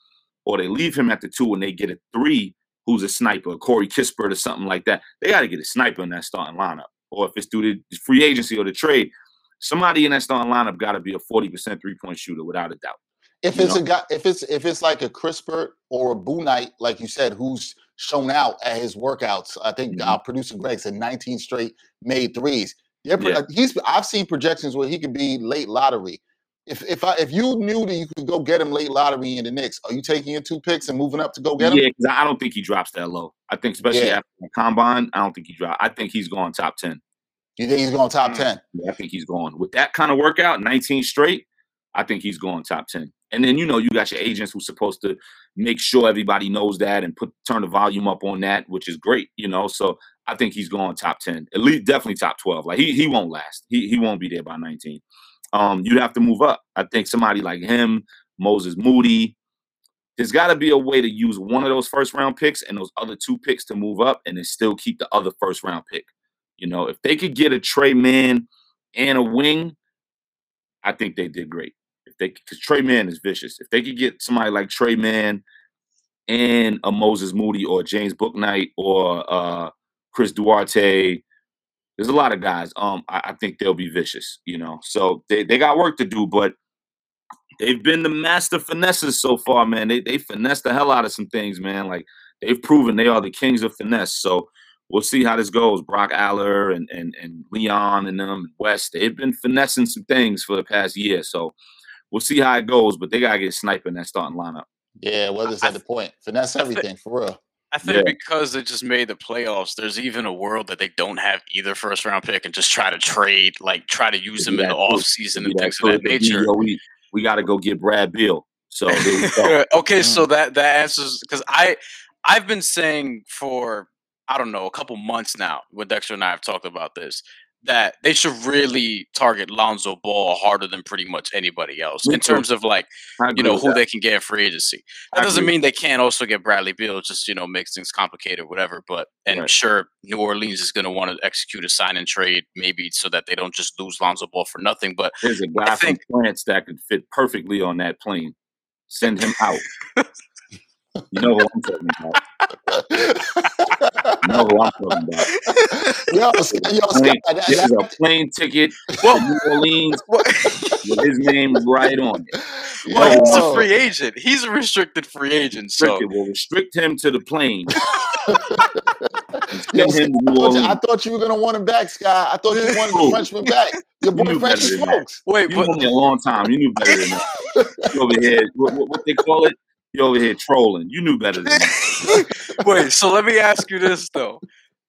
or they leave him at the two and they get a three who's a sniper, Corey Kispert or something like that. They got to get a sniper in that starting lineup. Or if it's through the free agency or the trade, somebody in that starting lineup got to be a 40% three point shooter without a doubt. If you it's know? a guy, if it's if it's like a Kispert or a Bouknight, like you said, who's shown out at his workouts, I think mm-hmm. our producer Greg said 19 straight made threes. Yeah, he's. I've seen projections where he could be late lottery if if I if you knew that you could go get him late lottery in the Knicks, are you taking your two picks and moving up to go get him? Yeah, because I don't think he drops that low. I think especially yeah. after the combine, I don't think he drops. I think he's going top ten. You think he's going top mm. ten? Yeah, I think he's going with that kind of workout, 19 straight. I think he's going top 10. And then you know you got your agents who's supposed to make sure everybody knows that and put turn the volume up on that, which is great, you know. So I think he's going top 10. At least definitely top 12. Like he he won't last. He he won't be there by 19 um, you'd have to move up. I think somebody like him, Moses Moody, there's got to be a way to use one of those first round picks and those other two picks to move up and then still keep the other first round pick. You know, if they could get a Tre Mann and a wing, I think they did great. If they because Tre Mann is vicious. If they could get somebody like Tre Mann and a Moses Moody or James Bouknight or uh, Chris Duarte there's a lot of guys. Um, I, I, think they'll be vicious, you know. So they, they got work to do, but they've been the master finesses so far, man. They they finesse the hell out of some things, man. Like they've proven they are the kings of finesse. So we'll see how this goes. Brock Aller and and and Leon and them West, they've been finessing some things for the past year. So we'll see how it goes, but they gotta get sniping that starting lineup. Yeah, well, that's at the point. Finesse everything for real. I think yeah. because they just made the playoffs, there's even a world that they don't have either first round pick and just try to trade, like try to use them in the off season and things of that nature. we we got to go get Brad Beal. So okay, so mm. that that answers because I I've been saying for I don't know a couple months now. With Dexter and I have talked about this that they should really target Lonzo Ball harder than pretty much anybody else in terms of like you know who that. they can get in free agency. That doesn't mean they can't also get Bradley Beal, just you know makes things complicated, whatever. But and right. sure, New Orleans is going to want to execute a sign and trade maybe so that they don't just lose Lonzo Ball for nothing. But there's a guy I think, from France that could fit perfectly on that plane. Send him out. You know who I'm talking about. you know who I'm talking about. Yo, yo, plane, this is a plane ticket to New Orleans with his name right on it. Well, he's a free agent. He's a restricted free agent. So we'll restrict him to the plane. Yo, I, thought you, were gonna want him back, Sky. I thought you wanted the Frenchman back. Your boy French smokes. Wait, you but, knew me a long time. You knew better than that. You over here, what, what, what they call it? You over here trolling. You knew better than me. Wait, so let me ask you this though.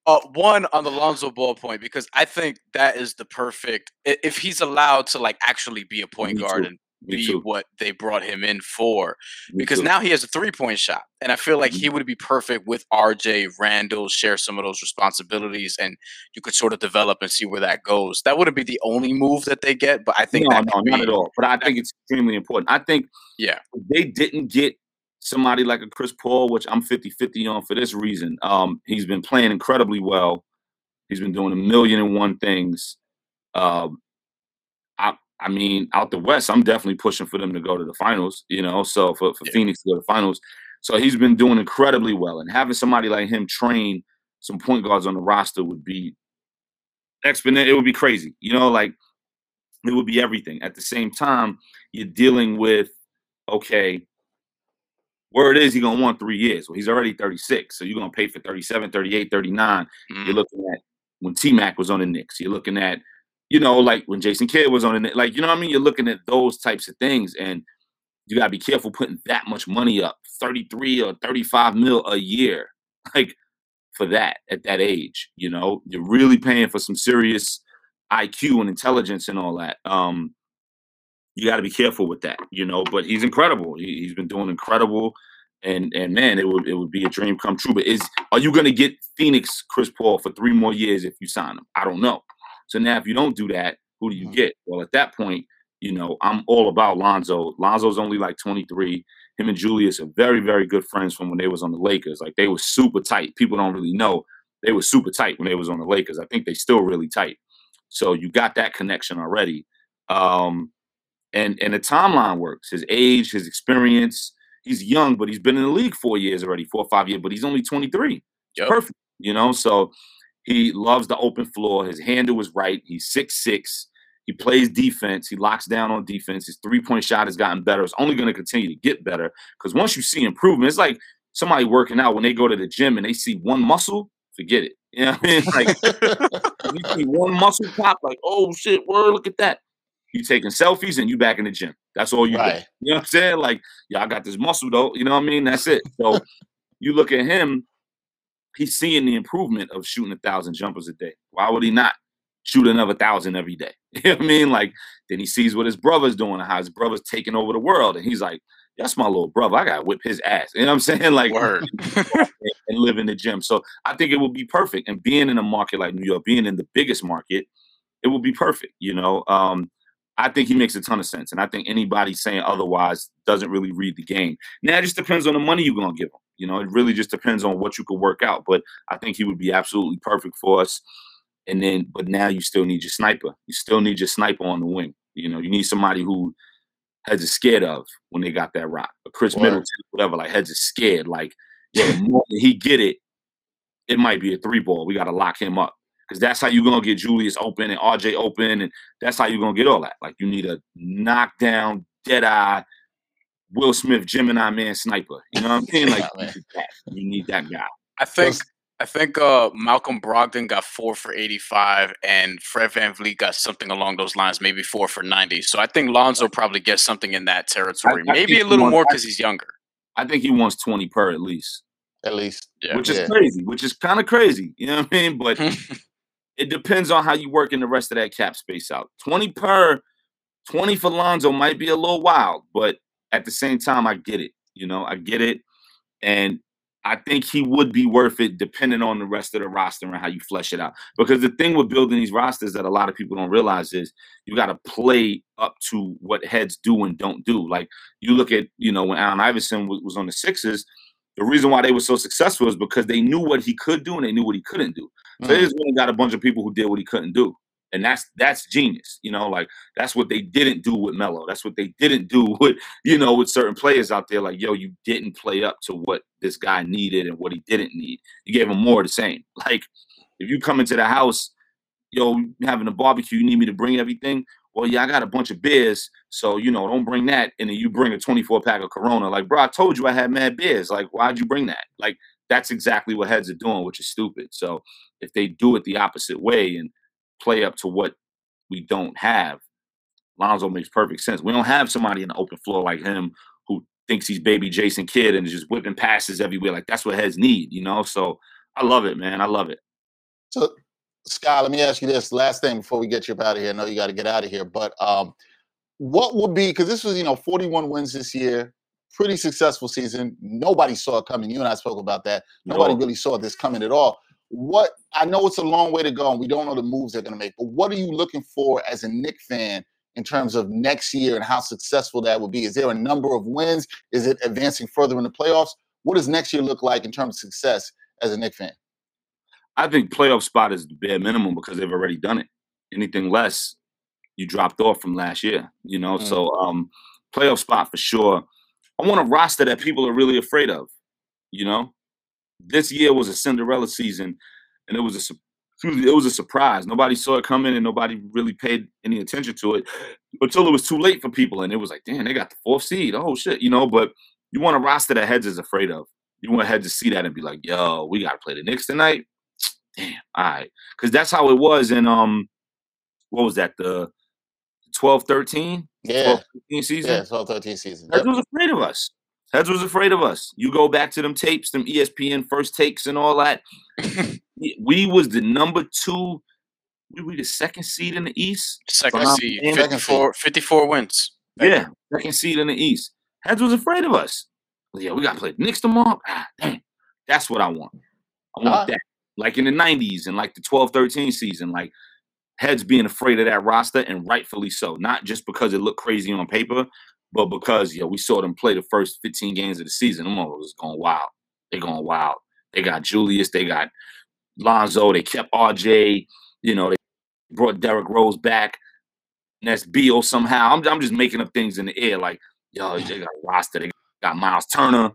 Uh, one on the Lonzo Ball point because I think that is the perfect if he's allowed to like actually be a point me guard too. and me be too. what they brought him in for. Me because too. now he has a three point shot, and I feel like mm-hmm. he would be perfect with RJ Randle share some of those responsibilities, and you could sort of develop and see where that goes. That wouldn't be the only move that they get, but I think no, no, not at all. But I think it's extremely important. I think yeah, they didn't get somebody like a Chris Paul, which I'm 50 50 on for this reason. Um, he's been playing incredibly well. He's been doing a million and one things. Um, I, I mean, out the West, I'm definitely pushing for them to go to the finals, you know, so for, for yeah. Phoenix to go to the finals. So he's been doing incredibly well. And having somebody like him train some point guards on the roster would be exponential. It would be crazy, you know, like it would be everything. At the same time, you're dealing with, okay, word is he's going to want three years. Well, he's already 36. So you're going to pay for 37, 38, 39. Mm. You're looking at when T Mac was on the Knicks. You're looking at you know, like when Jason Kidd was on it, like, you know what I mean? You're looking at those types of things and you gotta be careful putting that much money up, 33 or 35 mil a year, like for that at that age, you know, you're really paying for some serious IQ and intelligence and all that. Um, you got to be careful with that, you know. But he's incredible. He, has been doing incredible, and and man, it would it would be a dream come true. But is are you going to get Phoenix Chris Paul for three more years if you sign him? I don't know. So now, if you don't do that, who do you mm-hmm. get? Well, at that point, you know, I'm all about Lonzo. Lonzo's only like 23. Him and Julius are very, very good friends from when they was on the Lakers. Like they were super tight. People don't really know they were super tight when they was on the Lakers. I think they still really tight. So you got that connection already. Um, and and the timeline works. His age, his experience. He's young, but he's been in the league four years already, four or five years. But he's only 23. Yep. Perfect, you know. So he loves the open floor. His handle is right. He's six six. He plays defense. He locks down on defense. His three point shot has gotten better. It's only going to continue to get better because once you see improvement, it's like somebody working out when they go to the gym and they see one muscle, forget it. You know what I mean? Like you see one muscle pop, like oh shit, word, look at that. You taking selfies and you back in the gym. That's all you right. do. You know what I'm saying? Like, yeah, I got this muscle though. You know what I mean? That's it. So you look at him he's seeing the improvement of shooting a thousand jumpers a day. Why would he not shoot another thousand every day? You know what I mean? Like, then he sees what his brother's doing and how his brother's taking over the world. And he's like, that's my little brother. I got to whip his ass. You know what I'm saying? Like, Word. and live in the gym. So I think it would be perfect. And being in a market like New York, being in the biggest market, it would be perfect. You know, um, I think he makes a ton of sense. And I think anybody saying otherwise doesn't really read the game. Now, it just depends on the money you're going to give him. You know, it really just depends on what you could work out. But I think he would be absolutely perfect for us. And then, but now you still need your sniper. You still need your sniper on the wing. You know, you need somebody who heads is scared of when they got that rock. Khris Middleton, whatever, like heads is scared. Like, yeah, the more he get it, it might be a three ball. We got to lock him up because that's how you're gonna get Julius open and RJ open, and that's how you're gonna get all that. Like, you need a knockdown, dead eye Will Smith Gemini man sniper. You know what I'm saying? Like yeah, you, need you, need that, guy. I think I think uh, Malcolm Brogdon got four for 85, and Fred VanVleet got something along those lines, maybe four for 90. So I think Lonzo probably gets something in that territory, I, I maybe a little wants, more because he's younger. I think he wants 20 per at least. At least, yeah. which is yeah. crazy. Which is kind of crazy. You know what I mean? But it depends on how you work in the rest of that cap space out. 20 per, 20 for Lonzo might be a little wild, but at the same time, I get it. You know, I get it. And I think he would be worth it depending on the rest of the roster and how you flesh it out. Because the thing with building these rosters that a lot of people don't realize is you got to play up to what heads do and don't do. Like you look at, you know, when Allen Iverson was on the Sixers, the reason why they were so successful is because they knew what he could do and they knew what he couldn't do. So mm-hmm. they just got a bunch of people who did what he couldn't do and that's that's genius. You know, like that's what they didn't do with Melo. That's what they didn't do with you know with certain players out there. Like, yo, you didn't play up to what this guy needed and what he didn't need. You gave him more of the same. Like, if you come into the house, yo, having a barbecue, you need me to bring everything. Well, yeah, I got a bunch of beers, so you know, don't bring that. And then you bring a 24 pack of Corona. Like, bro, I told you I had mad beers. Like, why'd you bring that? Like, that's exactly what heads are doing, which is stupid. So if they do it the opposite way and play up to what we don't have. Lonzo makes perfect sense. We don't have somebody in the open floor like him who thinks he's baby Jason Kidd and is just whipping passes everywhere. Like that's what heads need, you know? So I love it, man. I love it. So Scott, let me ask you this last thing before we get you up out of here. I know you got to get out of here, but um, what would be because this was, you know, 41 wins this year, pretty successful season. Nobody saw it coming. You and I spoke about that. Nobody no. really saw this coming at all what I know it's a long way to go and we don't know the moves they're going to make, but what are you looking for as a Knick fan in terms of next year and how successful that will be? Is there a number of wins? Is it advancing further in the playoffs? What does next year look like in terms of success as a Knick fan? I think playoff spot is the bare minimum because they've already done it. Anything less, you dropped off from last year. You know, mm. so um, playoff spot for sure. I want a roster that people are really afraid of. You know, this year was a Cinderella season, and it was a it was a surprise. Nobody saw it coming, and nobody really paid any attention to it until it was too late for people. And it was like, damn, they got the fourth seed. Oh shit, you know. But you want a roster that heads is afraid of. You want heads to see that and be like, yo, we got to play the Knicks tonight. Damn, all right, because that's how it was in um, what was that the 12 13? Yeah. 12, 13 season? Yeah, 12 13 season. Heads yep. was afraid of us. Heads was afraid of us. You go back to them tapes, them ESPN first takes and all that. we was the number two, we were the second seed in the East. Second seed. 54, 54 wins. Yeah, second seed in the East. Heads was afraid of us. Yeah, we got to play Knicks tomorrow. Ah, dang. That's what I want. I want uh, that. Like in the 90s and like the 12 13 season. Like heads being afraid of that roster, and rightfully so. Not just because it looked crazy on paper, but because know, we saw them play the first 15 games of the season. Them was going wild. They're going wild. They got Julius, they got Lonzo, they kept RJ, you know, they brought Derrick Rose back. And that's Beal somehow. I'm, I'm just making up things in the air like, yo, they got roster, they got Miles Turner,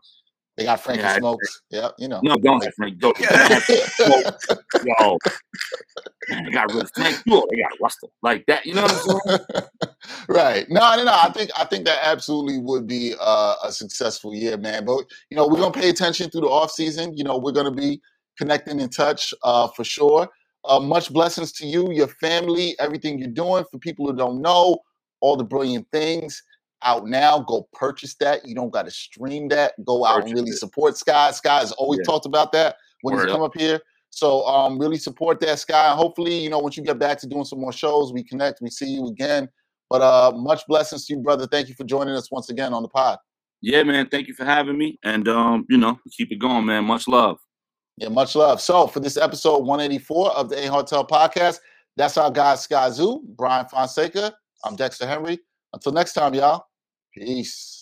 they got Frankie yeah, Smokes. Yeah, you know. No, don't have Frank. Don't, have Yo, man, they got of Frank. Yo, they got Russell like that. You know what I'm saying? right. No, no, no. I think I think that absolutely would be uh, a successful year, man. But you know, we're gonna pay attention through the off season. You know, we're gonna be connecting in touch uh, for sure. Uh, much blessings to you, your family, everything you're doing. For people who don't know, all the brilliant things out now. Go purchase that. You don't got to stream that. Go out purchase and really it. support Sky. Sky has always yeah. talked about that when Word he's come up. up here. So um, really support that Sky. Hopefully, you know, once you get back to doing some more shows, we connect, we see you again. But uh, much blessings to you, brother. Thank you for joining us once again on the pod. Yeah, man. Thank you for having me. And um, you know, keep it going, man. Much love. Yeah, much love. So for this episode 184 of the A Hotel Podcast, that's our guy Sky Zoo, Bryan Fonseca. I'm Dexter Henry. Until next time, y'all. Peace.